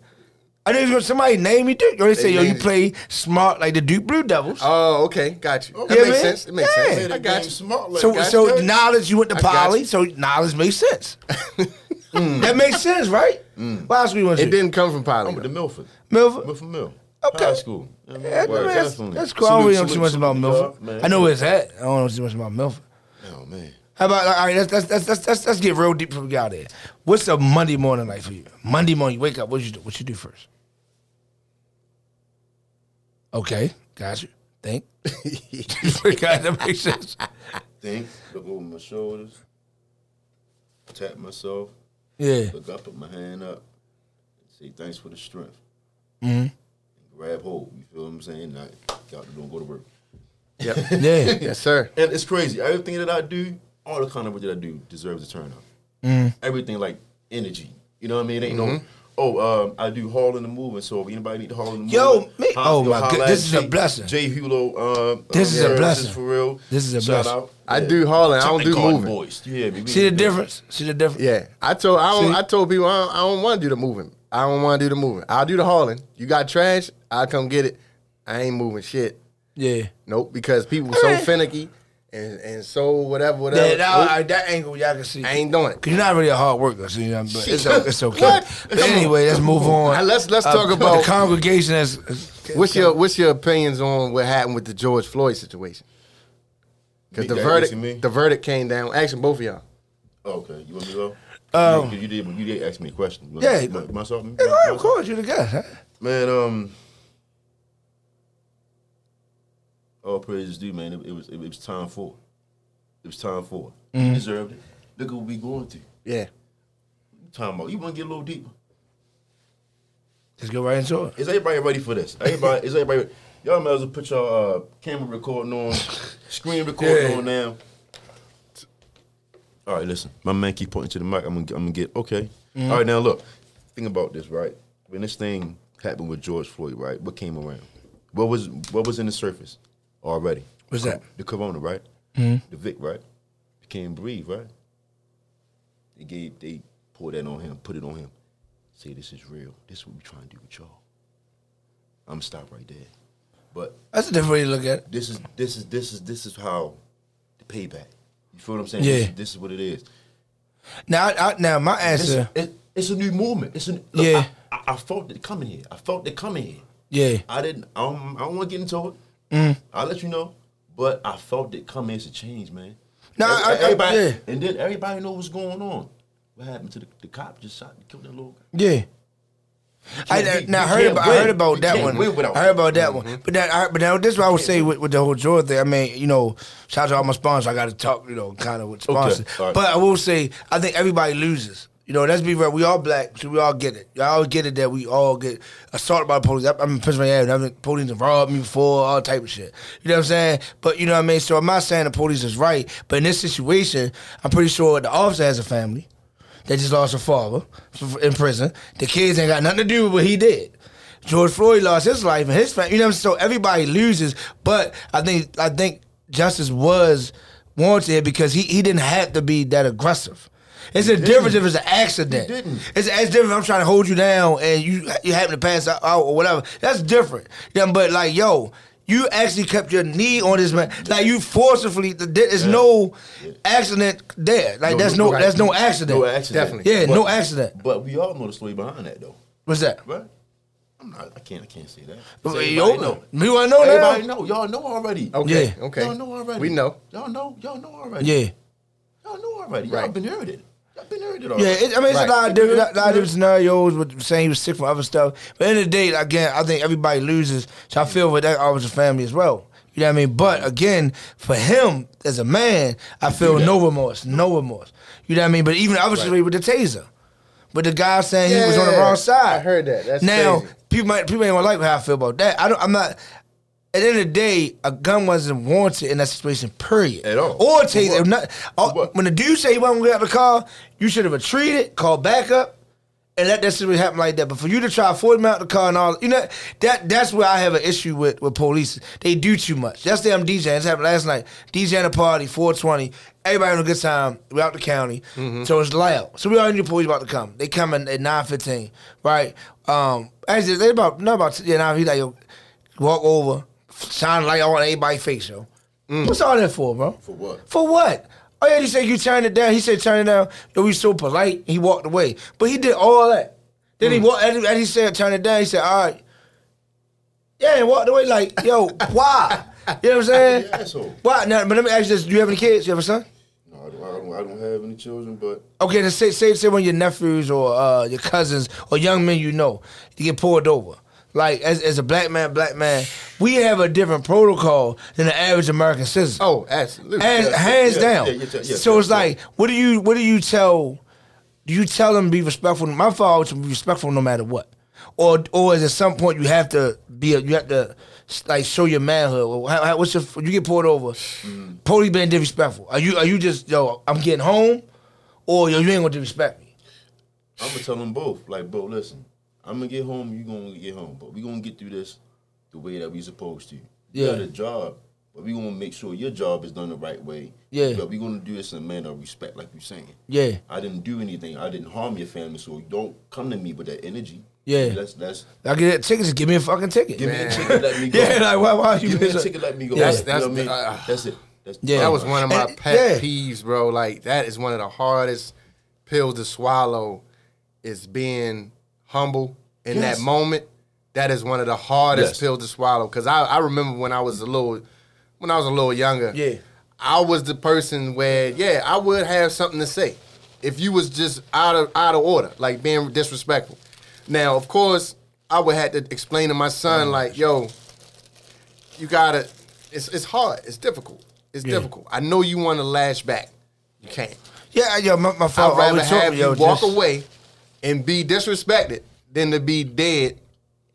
I knew you was gonna somebody name me Duke. Yo, they say, yo, you play smart like the Duke Blue Devils. Oh, okay, got you. That Yeah, makes man. sense. It makes Yeah. sense. I got you. Smart like So, so knowledge you went to I Poly, so knowledge makes sense. Mm. that makes sense, right? Mm. What else we want to It do? didn't come from I'm Poly. with the Milford. Milford? Milford Mill. Okay. High school. I mean, Yeah, well, man, that's, that's cool. I don't really know too much about Milford. man. I know where it's at. I don't know too much about Milford. Oh man. How about all right? Let's let's let's let's, let's, let's get real deep before we get out there. What's a Monday morning like for you? Monday morning, you wake up. What you do? What you do first? Okay, got you. Think. got that makes sense. Think. Look over my shoulders. Tap myself. Yeah. Look up, put my hand up. and Say thanks for the strength. Mm-hmm. Grab hold. You feel what I'm saying? Now, got to do go to work. Yep. Yeah. yes, sir. And it's crazy. Everything that I do, all the kind of work that I do deserves a turn up. Mm-hmm. Everything like energy. You know what I mean? It ain't no. Oh, um, I do hauling and moving. So if anybody need to haul and Yo, moving, Yo me- oh my god, this is a blessing. Jay Hulo. Um, This um, is a blessing. for real. This is a Shout blessing. out. I do hauling. I don't do called moving. Boys. Yeah, baby. See the difference? See the difference? Yeah, I told I, don't, See? I told people I don't, I don't want to do the moving. I don't want to do the moving. I'll do the hauling. You got trash? I'll come get it. I ain't moving shit. Yeah. Nope, because people so Alright. finicky and and so whatever whatever. Yeah, that, Nope, all right, that angle y'all can see. I ain't doing it. Cause you're not really a hard worker, so you know, but it's, o- it's okay. What? But anyway, let's move on. Now, let's- let's Uh, talk about the about- congregation. As, What's your what's your opinions on what happened with the George Floyd situation? Because the verdict the verdict came down. Asking both of y'all. Oh, okay, you want me to go? Um, you, you did. You did ask me a question. You want- Yeah. you want- you want? Yeah, You of course, you the guy. Huh? Man, um, all praises due, man. It, it was it, was time for. It was time for. Mm-hmm. You deserved it. Look at what we going to. Yeah. Time about. You want to get a little deeper? Let's go right into it. Is everybody ready for this? Everybody, is everybody? Y'all might as well put your uh, camera recording on, screen recording Yeah. on now. All right, listen. My man keep pointing to the mic. I'm gonna, I'm gonna get okay. Mm-hmm. All right, now look. Think about this, right? When this thing happened with George Floyd, right? What came around? What was what was in the surface already? What's that? The corona, right? Hmm? The Vic, right? You can't breathe, right? They gave they poured that on him, put it on him. Say this is real. This is what we trying to do with y'all. I'm gonna stop right there. But That's a different way to look at it. this is this is this is this is how the payback. You feel what I'm saying? Yeah. This, this is what it is. Now, I, I, now my answer. it, it's a new movement. It's a look, Yeah. I, I, I felt it coming here. I felt it coming here. Yeah, I didn't. I don't, I don't want to get into it. Mm. I'll let you know. But I felt it coming as a change, man. No, Every- I- I- everybody, yeah. and then everybody know what's going on. What happened to the, the cop? Just shot and killed that little guy. yeah. I, can't- now I heard about I heard about You that one. I heard about that. that one. But that I, but now this is what I would say with, with the whole Jordan thing. I mean, you know, shout out to all my sponsors. I got to talk, you know, kind of with sponsors. all right. But I will say, I think everybody loses. You know, let's be real. We all black, so we all get it. Y'all get it that we all get assaulted by the police. I- I'm in Pennsylvania. I've been police have robbed me before, all type of shit. You know what I'm saying? But you know what I mean. So I'm not saying the police is right, but in this situation, I'm pretty sure the officer has a family. They just lost a father in prison. The kids ain't got nothing to do with what he did. George Floyd lost his life and his family. You know what I'm saying? So everybody loses, but I think I think justice was warranted because he, he didn't have to be that aggressive. It's a difference if it's an accident. He didn't. It's, it's different if I'm trying to hold you down and you you happen to pass out or whatever. That's different. Yeah, but like yo, you actually kept your knee on this man. Like you forcibly. There's no accident there. Like No, that's no, no, right. that's no accident. No accident. Definitely. Yeah, But- no accident. But we all know the story behind that, though. What's that? Right? I'm not. I can't. I can't say that. Well, Say yo, everybody know. Me want to know Everybody now. know. Y'all know already. Okay. Yeah. Okay. Y'all know already. We know. Y'all know. Y'all know already. Yeah. Y'all know already. Y'all Right. been. Y'all been heard it Yeah, it, I mean, it's Right. a lot of different, lot, lot of different scenarios with saying he was sick from other stuff. But in the day, again, I think everybody loses. So I feel for that officer's family as well. You know what I mean? But again, for him as a man, I feel no remorse, no remorse. You know what I mean? But even other story with the taser, but the guy saying he was on the wrong side. I heard that. That's now crazy. people might people ain't gonna like how I feel about that. I don't. I'm not. At the end of the day, a gun wasn't warranted in that situation. Period. At all. Or taser. what? Not, all- when the dude say he wasn't gonna get out the car, you should have retreated, called backup, and let that situation happen like that. But for you to try to force him out the car and all, you know, that that's where I have an issue with with police. They do too much. That's them DJing. This happened last night. DJing a party, 420. Everybody having a good time. We out the county, so it's loud. So we all knew the police about to come. They coming at nine fifteen, right? Um, actually, they about not about yeah. Now he like walk over, shine light on everybody's face, yo. What's all that for, bro? For what? For what? Oh yeah, he said you turn it down. He said turn it down. Yo, we so polite. He walked away, but he did all that. Then he walked. And he said turn it down. He said all right. Yeah, and walked away like yo, why? You know what I'm saying? Asshole. Why? Now, but let me ask you this: Do you have any kids? You have a son? No, I don't, I don't. I don't have any children, but Okay, then say say say one of your nephews or uh, your cousins or young men you know you get pulled over. Like as as a black man, black man, we have a different protocol than the average American citizen. Oh, absolutely. hands, Yeah. hands yeah, down. yeah, yeah, yeah, so yeah, it's yeah. like, what do you what do you tell? Do you tell them to be respectful? My father to be respectful no matter what, or or is at some point you have to be a, you have to like show your manhood. Well, how, how, what's your you get pulled over? Mm. Police being disrespectful. Are you are you just yo? I'm getting home, or yo you ain't gonna disrespect me. I'm gonna tell them both. Like, bro, listen, I'm gonna get home. You gonna get home, but we gonna get through this the way that we supposed to. You Yeah. got a job, but we gonna make sure your job is done the right way. Yeah. But we gonna do this in a manner of respect, like you're saying. Yeah. I didn't do anything. I didn't harm your family, so don't come to me with that energy. Yeah. That's that's. I get that ticket. Just give me a fucking ticket. Give me a ticket, let me go. Yeah, like, why- why you Give me a ticket, let me go. That's- You that's know what I mean? uh, that's it. That's Yeah. That was one of my And- pet yeah. peeves, bro. Like that is one of the hardest pills to swallow. Is being humble in Yes. that moment. That is one of the hardest Yes. pills to swallow. Cause I, I remember when I was a little, when I was a little younger. Yeah. I was the person where yeah I would have something to say. if you was just out of out of order, like being disrespectful. Now, of course, I would have to explain to my son, mm. like, yo, you gotta. It's it's hard. It's difficult. It's Yeah. difficult. I know you want to lash back. You can't. Yeah, yo, my, my fault. I'd rather have me, you yo, walk just- away and be disrespected than to be dead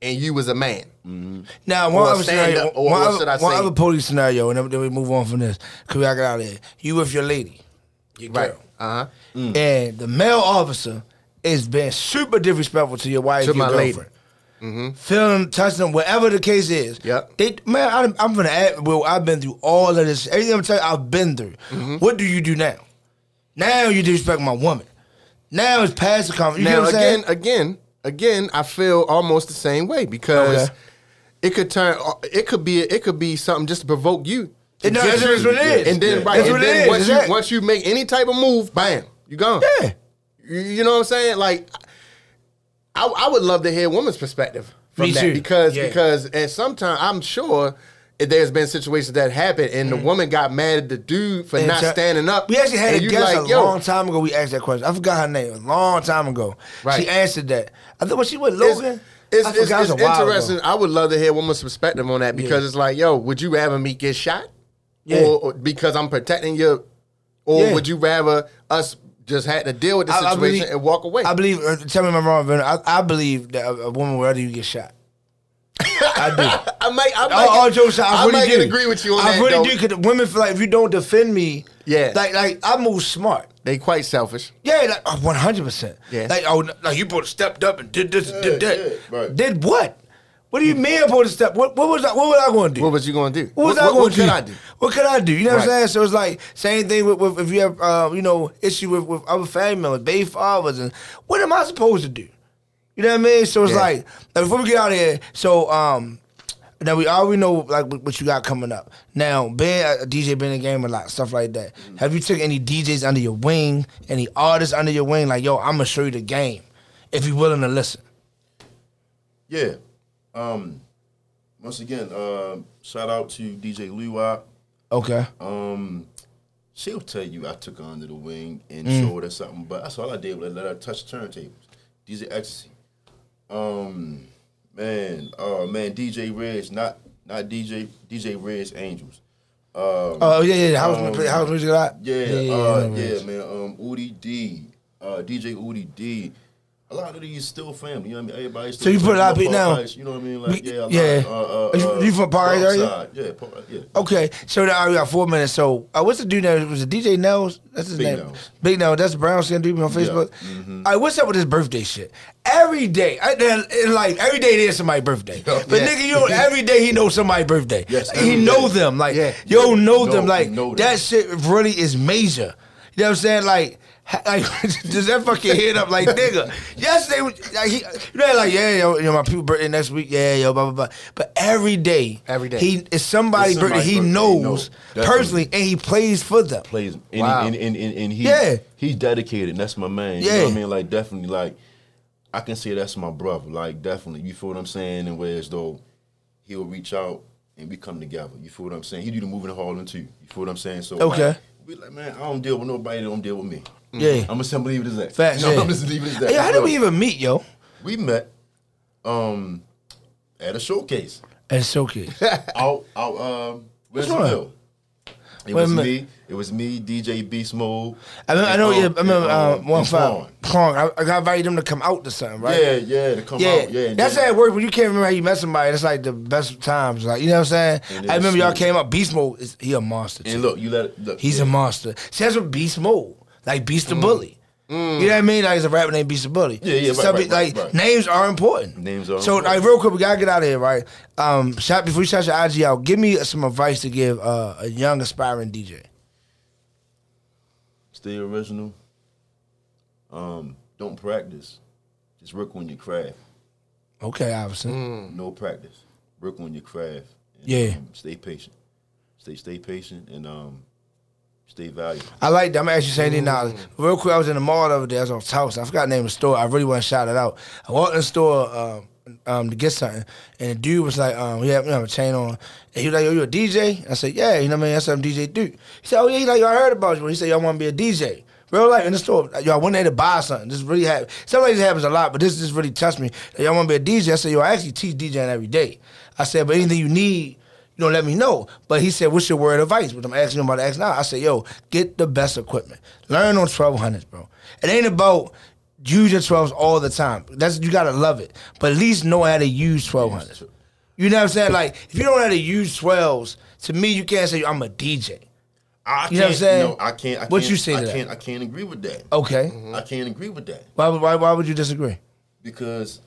and you was a man. Now, one other scenario, up, or one, other, one other police scenario, and then, we move on from this. Cause we gotta out of here. You with your lady, your Right. girl, Uh huh. and the male officer is being super disrespectful to your wife, To your my lady. girlfriend. Feeling, touching them, whatever the case is. Yep. They, man, I, I'm gonna add. Well, I've been through all of this. Everything I'm telling you, I've been through. Mm-hmm. What do you do now? Now you disrespect my woman. Now it's past the conversation. You Now know what I'm saying? again, again, again, I feel almost the same way because Okay. it could turn. Uh, it could be. It could be something just to provoke you. It- no, that's- that's what it is. And then Yeah. right, That's and what it then is, once you exactly. once you make any type of move, bam, you gone. Yeah. You, you know what I'm saying? Like, I, I would love to hear a woman's perspective from Me that too. because Yeah. because and sometimes I'm sure if there's been situations that happen and the woman got mad at the dude for Mm. And not standing up. We actually had a guest like, a long time ago. We asked that question. I forgot her name. A long time ago. Right. She answered that. I think was she it's, Logan. it's, I it's. Was it's ago. interesting. I would love to hear a woman's perspective on that because Yeah. it's like, yo, would you rather me get shot, Yeah. or, or because I'm protecting you, or Yeah. would you rather us just had to deal with the I- I situation believe- and walk away? I believe. Uh, tell me if I'm wrong, but I, I believe that a, a woman would rather you get shot. I do. I might, I might, all, all jokes aside, I, I really might do. agree with you on I that. really though. do because women feel like if you don't defend me, Yeah. like like I move smart. They quite selfish. Yeah, like one hundred percent. Yeah. Like oh, like you both stepped up and did this, and did that. yeah, right. Did what? What do you mean I'm supposed to step? What, what was I? What was I going to do? What was you gonna do? What was what, I going to do? could I do? What could I do? You know what I'm saying? So it's like same thing with, with if you have uh, you know issue with, with other family members, baby fathers, and what am I supposed to do? You know what I mean? So it's Yeah. like now before we get out of here, so um, now we already know like what you got coming up. Now, being a DJ, being in the game a lot, stuff like that. Have you took any DJs under your wing, any artists under your wing? Like, yo, I'm gonna show you the game if you're willing to listen. Yeah. Um, once again, uh, shout out to DJ Lewa. Okay. Um, she'll tell you I took her under the wing and Mm. showed her something, but that's all I did was let her touch turntables. DJ Ecstasy. Um, man, oh man, DJ Reds, not not DJ DJ Reds Angels. Um, Oh yeah, yeah. House, Um, play house music a lot. yeah, yeah, uh, yeah, yeah, man. Um, Udi D, uh, DJ Udi D. A lot of these still family. You know what I mean? Everybody. Still So you put a lot of people now- You know what I mean? Like We- yeah, lot, yeah. Uh, uh, you- you from Park Heights area? Southside. Yeah, Park, yeah. Okay, so now we got four minutes. So uh, what's the dude name? Was it DJ Nels? That's his Big name. Nels. Big Nels. That's the brown skin dude on Facebook. Mm-hmm. All right, what's up with this birthday shit? Every day, I, every day there's somebody's birthday. But Yeah. nigga, you know, every day he knows somebody's birthday. Yes, he know day. them. Like Yeah. yo know Know- them. Like know them. that shit really is major. You know what I'm saying? Like. Ha- Like, does that fucking head up like nigga? Yesterday, was- like, he, you know, like yeah, yo, you know, my people birthday next week, yeah, yo, blah blah blah. But every day, Every day. he is somebody's It's birthday somebody's he knows no, personally, and he plays for them. plays and, Wow. and, and, and, and he Yeah. he's dedicated. and That's my man. You Yeah. know what I mean? Like definitely like I can say that's my brother. Like definitely. You feel what I'm saying? And whereas though he'll reach out and we come together. You feel what I'm saying? He do the moving and hauling too. You feel what I'm saying? So Okay. like, we like, man, I don't deal with nobody that don't deal with me. Yeah. I'm just gonna leave it as that. Facts. No, yeah. I'm just leave it as that. Hey, how did we even meet, yo? we met um at a showcase. At Showcase. out out um Rensselaerville. It Wait a was minute. me. It was me, DJ Beast Mode. I, remember, I know. Yeah, um, I remember. Uh, um, one five. Pong. I, I got invited them to come out to something, right? Yeah, yeah, to come Yeah, out. Yeah, and that's then- how it works when you can't remember how you met somebody. That's like the best times. Like you know what I'm saying? And then I remember y'all came up. Beast Mode is he a monster? Too. And look, you let it look. He's yeah. a monster. See, that's what Beast Mode. Like Beast Mm. the Bully. You know what I mean? Like it's a rapper named Beast the Bully. Yeah, yeah, right, right, like right. names are important. Names are So important. like real quick, we gotta get out of here, right? Um, shout before you shout your IG out, give me some advice to give uh, a young aspiring DJ. Stay original. Um, don't practice. Just work on your craft. Okay, obviously. Mm. No practice. Work on your craft. And, Yeah. um, stay patient. Stay stay patient and um, stay valuable. I like that. I'm actually saying it now. Mm. Real quick, I was in the mall the other day. I was on Taos. I forgot the name of the store. I really want to shout it out. I walked in the store um, um, to get something, and the dude was like, um, had you know, a chain on. And he was like, yo, you a DJ? I said, yeah. You know what I mean? I said, I'm DJ Duke. He said, oh, yeah. He like, yo, I heard about you. He said, I want to be a DJ. Real life in the store. I went there to buy something. This really happened. Sometimes it happens a lot, but this just really touched me. Y'all want to be a DJ. I said, yo, I actually teach DJing every day. I said, but anything you need, you know, let me know. But he said, what's your word of advice? Which I'm asking him about to ask now. I said, yo, get the best equipment. Learn on 1200s, bro. It ain't about use your 12s all the time. That's You got to love it. But at least know how to use 1200s. You know what I'm saying? Like, if you don't know how to use 12s, to me, you can't say, I'm a DJ. I You know what I'm saying? No, I can't. I What can't, you say I that? can't. I can't agree with that. Okay. I can't agree with that Why, why, why would you disagree? because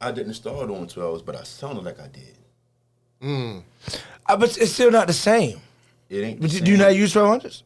I didn't start on 12s, but I sounded like I did. Uh, but it's still not the same. It ain't. But do you not use 1200s?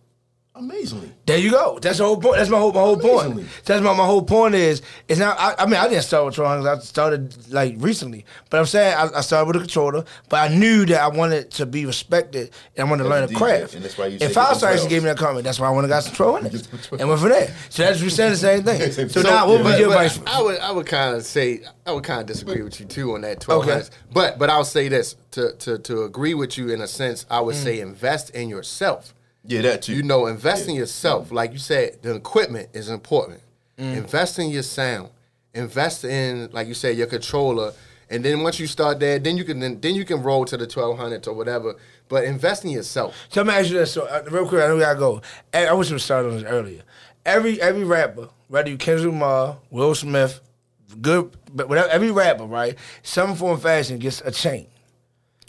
Amazingly. There you go. That's the whole point. That's my whole my whole point. That's my, my whole point is it's not. I, I mean, I didn't start with controllers. I started like recently, but I'm saying I, I started with a controller. But I knew that I wanted to be respected and I wanted to As learn a craft. and that's why you and say Five actually gave me that comment. That's why I went and got some controllers and went for that. So that's we saying the same thing. So, now, what would be your advice? I would I would kind of say I would kind of disagree with you too on that twelve Okay. hundreds. But but I'll say this to to to agree with you in a sense. I Mm. would say invest in yourself. Yeah, that too. You know, invest in yourself. Like you said, the equipment is important. Mm. Invest in your sound. Invest in, like you said, your controller. And then once you start there, then you can then, then you can roll to the twelve hundred or whatever. But invest in yourself. So let me ask you this, so uh, real quick. I know we gotta go. I I wish we started on this earlier. Every every rapper, whether you Kendrick Lamar, Will Smith, good, but whatever, every rapper, right? Some form of fashion gets a chain,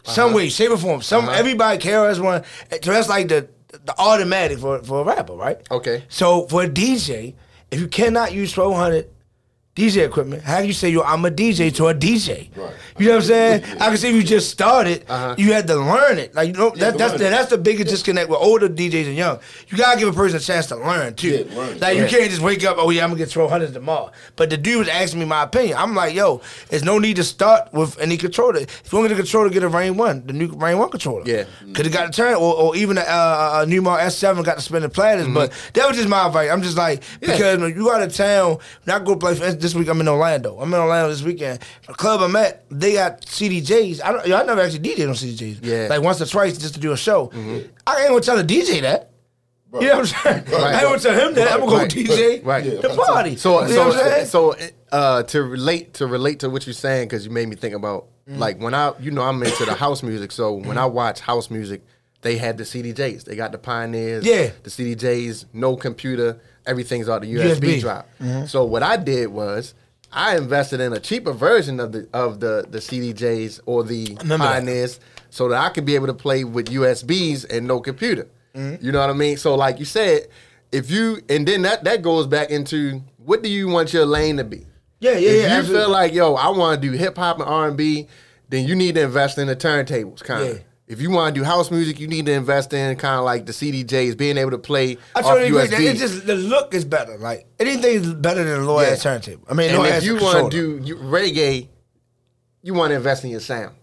some way, shape or form. Some everybody carries one. So that's like the the automatic for for a rapper, right? Okay. So for a DJ, if you cannot use twelve hundred. DJ equipment. How can you say yo? I'm a DJ to a DJ? Right. You know what I'm saying? I can see if you just started, Uh-huh. you had to learn it. Like you know, that, that's the, it. that's the biggest disconnect with older DJs and young. You gotta give a person a chance to learn too. Yeah, learn. Like you can't just wake up, oh yeah, I'm gonna get twelve hundred tomorrow. But the dude was asking me my opinion. I'm like, yo, there's no need to start with any controller. If you want to get a controller, get a Rane One, the new Rane One controller. Yeah. Cause it got to turn, or, or even a, uh, a Numark NS7 got to spin the platters. But that was just my advice. I'm just like because when you out of town, when I go play for instance, this week, I'm in Orlando. I'm in Orlando this weekend. The club I'm at, they got CDJs. I don't, yo, I never actually DJed on CDJs. Yeah. like once or twice just to do a show. I ain't gonna tell a DJ that. You know what I'm saying? I ain't gonna tell him that. I'm gonna go Right. DJ Right. the party. So you know what I'm so so uh, to relate to relate to what you're saying because you made me think about Mm. like when I you know I'm into the house music. So when I watch house music, they had the CDJs. They got the Pioneers. Yeah. The CDJs, no computer. Everything's on the USB, USB. drive. Mm-hmm. So what I did was. I invested in a cheaper version of the of the the CDJs or the that. Pioneers, so that I could be able to play with USBs and no computer. Mm-hmm. You know what I mean? So like you said, if you and then that that goes back into what do you want your lane to be? Yeah, yeah, if yeah, you absolutely. feel like yo, I want to do hip hop and R and B, then you need to invest in the turntables, kind of. Yeah. If you want to do house music, you need to invest in kind of like the CDJs, being able to play I totally agree. USB. It's just the look is better. Like anything's better than a low Yeah. ass turntable. I mean, and if you want to do you, reggae, you want to invest in your sound.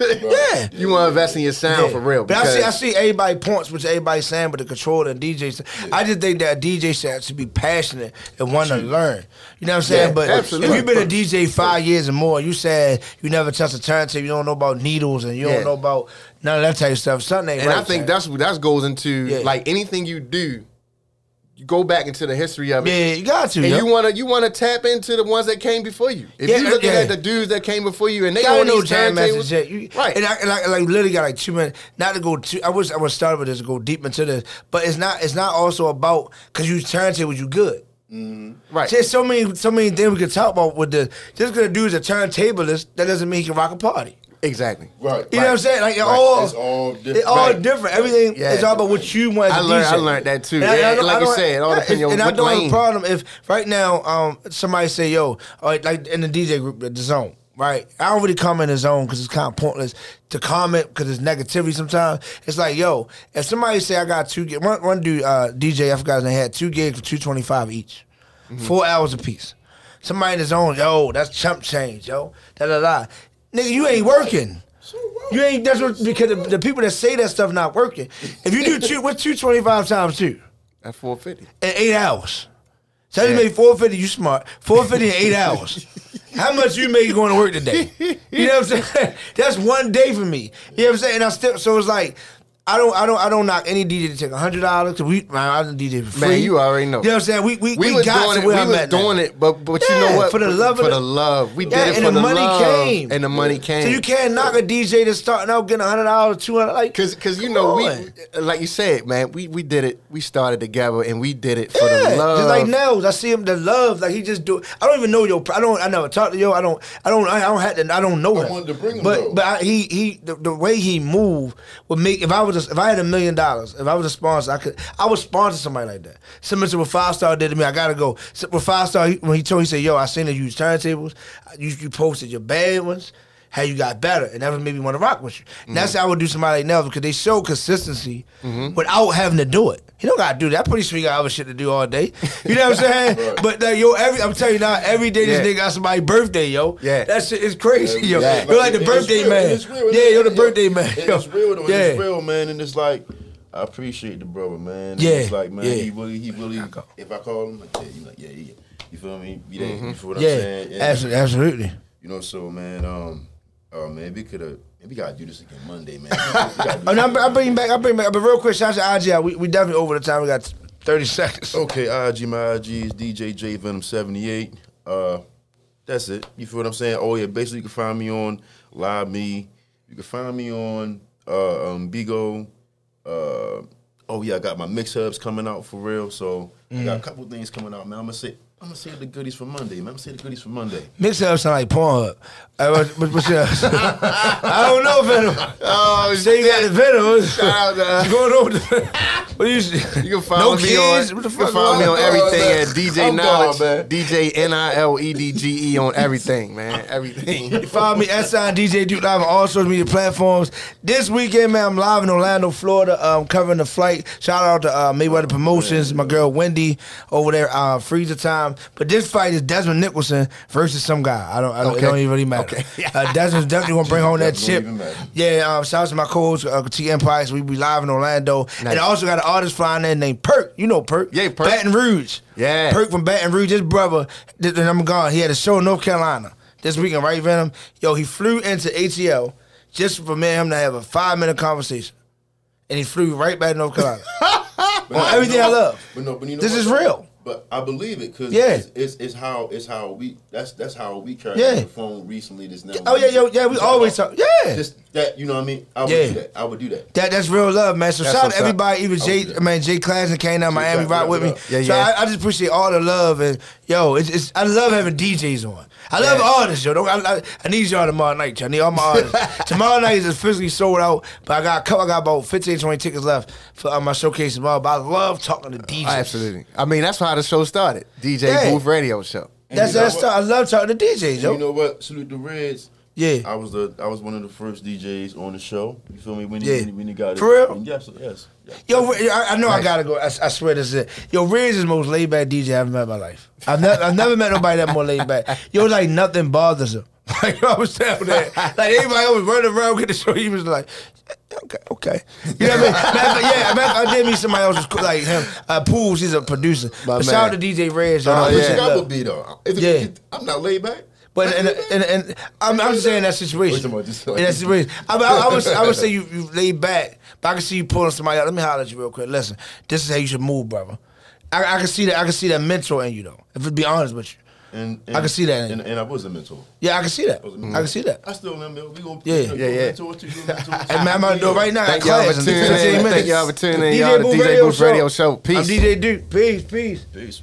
Yeah. You want to invest in your sound Yeah. for real. But I see, I see everybody points, which everybody's saying, but the controller and DJs. I just think that a DJ should should be passionate and want to learn. You know what I'm saying? Yeah, but absolutely. if you've been a DJ five years or more, you said you never touched a turntable, you don't know about needles, and you Yeah. don't know about none of that type of stuff. Something ain't And right. I think that's that goes into Yeah. like anything you do, you go back into the history of it. yeah, you got to. And yo. you wanna you wanna tap into the ones that came before you. If Yeah, you looking yeah. at the dudes that came before you and they on know Jam Master turntables, You, right? And I, and I like literally got like two minutes. Not to go too. I wish I would start with this to go deep into this, but it's not. It's not also about because you turntables. You good. Mm-hmm. right. There's so many, so many things we could talk about with this. Just because a dude's a turntablist, that doesn't mean he can rock a party. Exactly. Right. You know what I'm saying? Like it Right. all, It's all different. It all Right. different. Everything Yeah. is all about what you want. I learned-. I learned that too. And Yeah, I like I you said, all depends on And I don't have a lane. problem if right now, um, somebody say, "Yo," or like in the DJ group, the zone. Right, I don't really comment in the zone because it's kind of pointless to comment because it's negativity. Sometimes it's like, yo, if somebody say I got two, gigs, one one dude, uh, DJ, I forgot his name, had two gigs for two twenty five each, Mm-hmm. four hours a piece. Somebody in the zone, yo, that's chump change, yo, da da da. Nigga, you ain't working. You ain't. That's what because the, the people that say that stuff not working. If you do two, what's two twenty five times two? At 450. In eight hours. So you made four fifty. You smart. Four fifty in eight hours. How much you make going to work today? You know what I'm saying? That's one day for me. You know what I'm saying? And I still. So it's like. I don't, I don't, I don't knock any DJ to take hundred dollars. We, man, I don't DJ for free. Man, you already know. You know what I'm saying? We, we, We, we, got doing to it. where We I'm was at now. doing it, but but you Yeah, know what? for the love of for the- the love. We did it and for the Democratic. And the, money love, came. and the money came. So you can't knock a DJ that's starting out getting hundred dollars, two hundred. Like, Cause, cause you know on. we, like you said, man, we we did it. We started together, and we did it for Yeah, the love. just like Nels, I see him the love, like he just do. I don't even know yo. I don't. I never talked to yo. I don't. I don't. I don't have to. I don't know I him. wanted to bring him, but though. but I, he he the, the way he moved would make. If I was a, if I had a million dollars, if I was a sponsor, I could. I would sponsor somebody like that. Similar to what Five Star did to me. I gotta go. So with Five Star, he, when he told me, he said, "Yo, I seen that you use turntables. You you posted your bad ones." How you got better, and that would made me want to rock with you. And that's how I would do somebody like Nels because they show consistency without having to do it. You don't gotta do that. I'm pretty sure you got other shit to do all day. You know what I'm saying? Right. But uh, yo, every I'm telling you now, every day this Yeah. nigga got somebody's birthday, yo. Yeah. that shit is crazy, yo. Yeah. You're like the It- birthday man. Real, yeah, you're the birthday man. It's real though. Yeah. It's real, man. And it's like I appreciate the brother, man. And Yeah, It's like, man, yeah. he really, he really. If I call him, like, yeah, he like, yeah, yeah. You feel me? Be there. You feel what I'm saying? And, absolutely, absolutely. You know, so man, um, oh man, we could have. We gotta do this again Monday, man. We gotta do I, mean, I, this I bring back, I bring back. But real quick, shout out to IGI. We, we definitely over the time. We got 30 seconds. Okay, IG, my IG is DJ J Venom 78. Uh, that's it. You feel what I'm saying? Oh yeah, basically you can find me on Live Me. You can find me on uh, um, Bigo. Uh, oh yeah, I got my mix hubs coming out for real. So I got a couple things coming out, man. I'm gonna say. I'm gonna say the goodies for Monday, man. I'm gonna say the goodies for Monday. Mix it up sound like Pornhub. Uh, what, what, what's your, I don't know, Venom. Oh, Say you got the Venom. Shout out to- What's going the What you, You can follow no me kids? on. What the you can fuck follow me on everything at DJ I'm Knowledge, gone. DJ N I L E D G E on everything, man. Everything. you Follow me at sign DJ Duke Live on all social media platforms. This weekend, man, I'm live in Orlando, Florida, um, covering the flight. Shout out to uh, Mayweather Promotions, my girl Wendy over there, uh, Freezer Time. But this fight is Desmond Nicholson versus some guy. I don't, I don't, it Okay. don't even really matter. Okay. uh, Desmond's definitely gonna bring home that chip. Yeah, um, shout out to my co-host uh, T Empire. So we be live in Orlando, and I also got an artist flying in named Perk. You know Perk? Yeah, Perk. Baton Rouge. Yeah. Perk from Baton Rouge. His brother, th- and I'm gone. He had a show in North Carolina this weekend, right, Venom? Yo, he flew into ATL just for me and him to have a five minute conversation, and he flew right back to North Carolina. But On no, everything you know I love. But no, but you know This what? is real. But I believe it because Yeah. it's, it's, it's how it's how we that's that's how we carry Yeah. the phone recently. This now. Oh, yeah, yo, yeah, we It's always talk- yeah. Just that you know what I mean. I would Yeah. do that. I would do that. That that's real love, man. So That's shout out to everybody. Even Jay, Okay. I mean Jay Class and came down Miami, Class, rock with me. what up? Yeah, so. I, I just appreciate all the love and yo, it's, it's I love having DJs on. I love Yeah. artists, yo. Don't, I, I, I need y'all tomorrow night. yo. I need all my artists. tomorrow night is officially sold out, but I got a couple, I got about 15, 20 tickets left for uh, my showcase tomorrow. But I love talking to DJs. Absolutely. I mean, that's how the show started. DJ Yeah. Booth Radio Show. That's you know that's what? I love talking to DJs, yo. you know what? Salute the Reds. Yeah. I was the I was one of the first DJs on the show. You feel me? When Yeah. he, when he, when he got it. For real? Yes, yes. yes. Yo, I, I know I gotta go. I, I swear this is it. Yo, Riz is the most laid back DJ I've ever met in my life. I've never, I've never met nobody that more laid back. Yo, like nothing bothers him. Like I was telling that. Like everybody always running around get the show. He was like, okay, okay. You know what I mean? Matter of fact, yeah, matter of fact, I did meet somebody else who's cool, like him. Uh, Pools, he's a producer. My but shout out to man. DJ Rez. yo. Oh, I yeah. appreciate I love. would be though. If it- Yeah. if- I'm not laid back. But I'm and, and, and, I'm, I'm just saying that situation. Wait, somebody just- In that situation, I, I, I would I would say you you laid back, but I can see you pulling somebody out. Let me holler at you real quick. Listen, this is how you should move, brother. I, I can see that. I can see that mentor in you though. If to be honest with you, And, I can see that And, and I was a mentor. yeah, I can see that. I was a mm-hmm. I mentor. can see that. I still am. We gonna Yeah. you know, Yeah, you yeah. Mentor to you, mentor to Hey man, I'm gonna do it right now. I Thank got y'all for tuning in. Thank y'all for tuning in. Y'all, the Boo DJ Booth Radio Show. Peace. I'm DJ Duke. Peace, peace. Peace.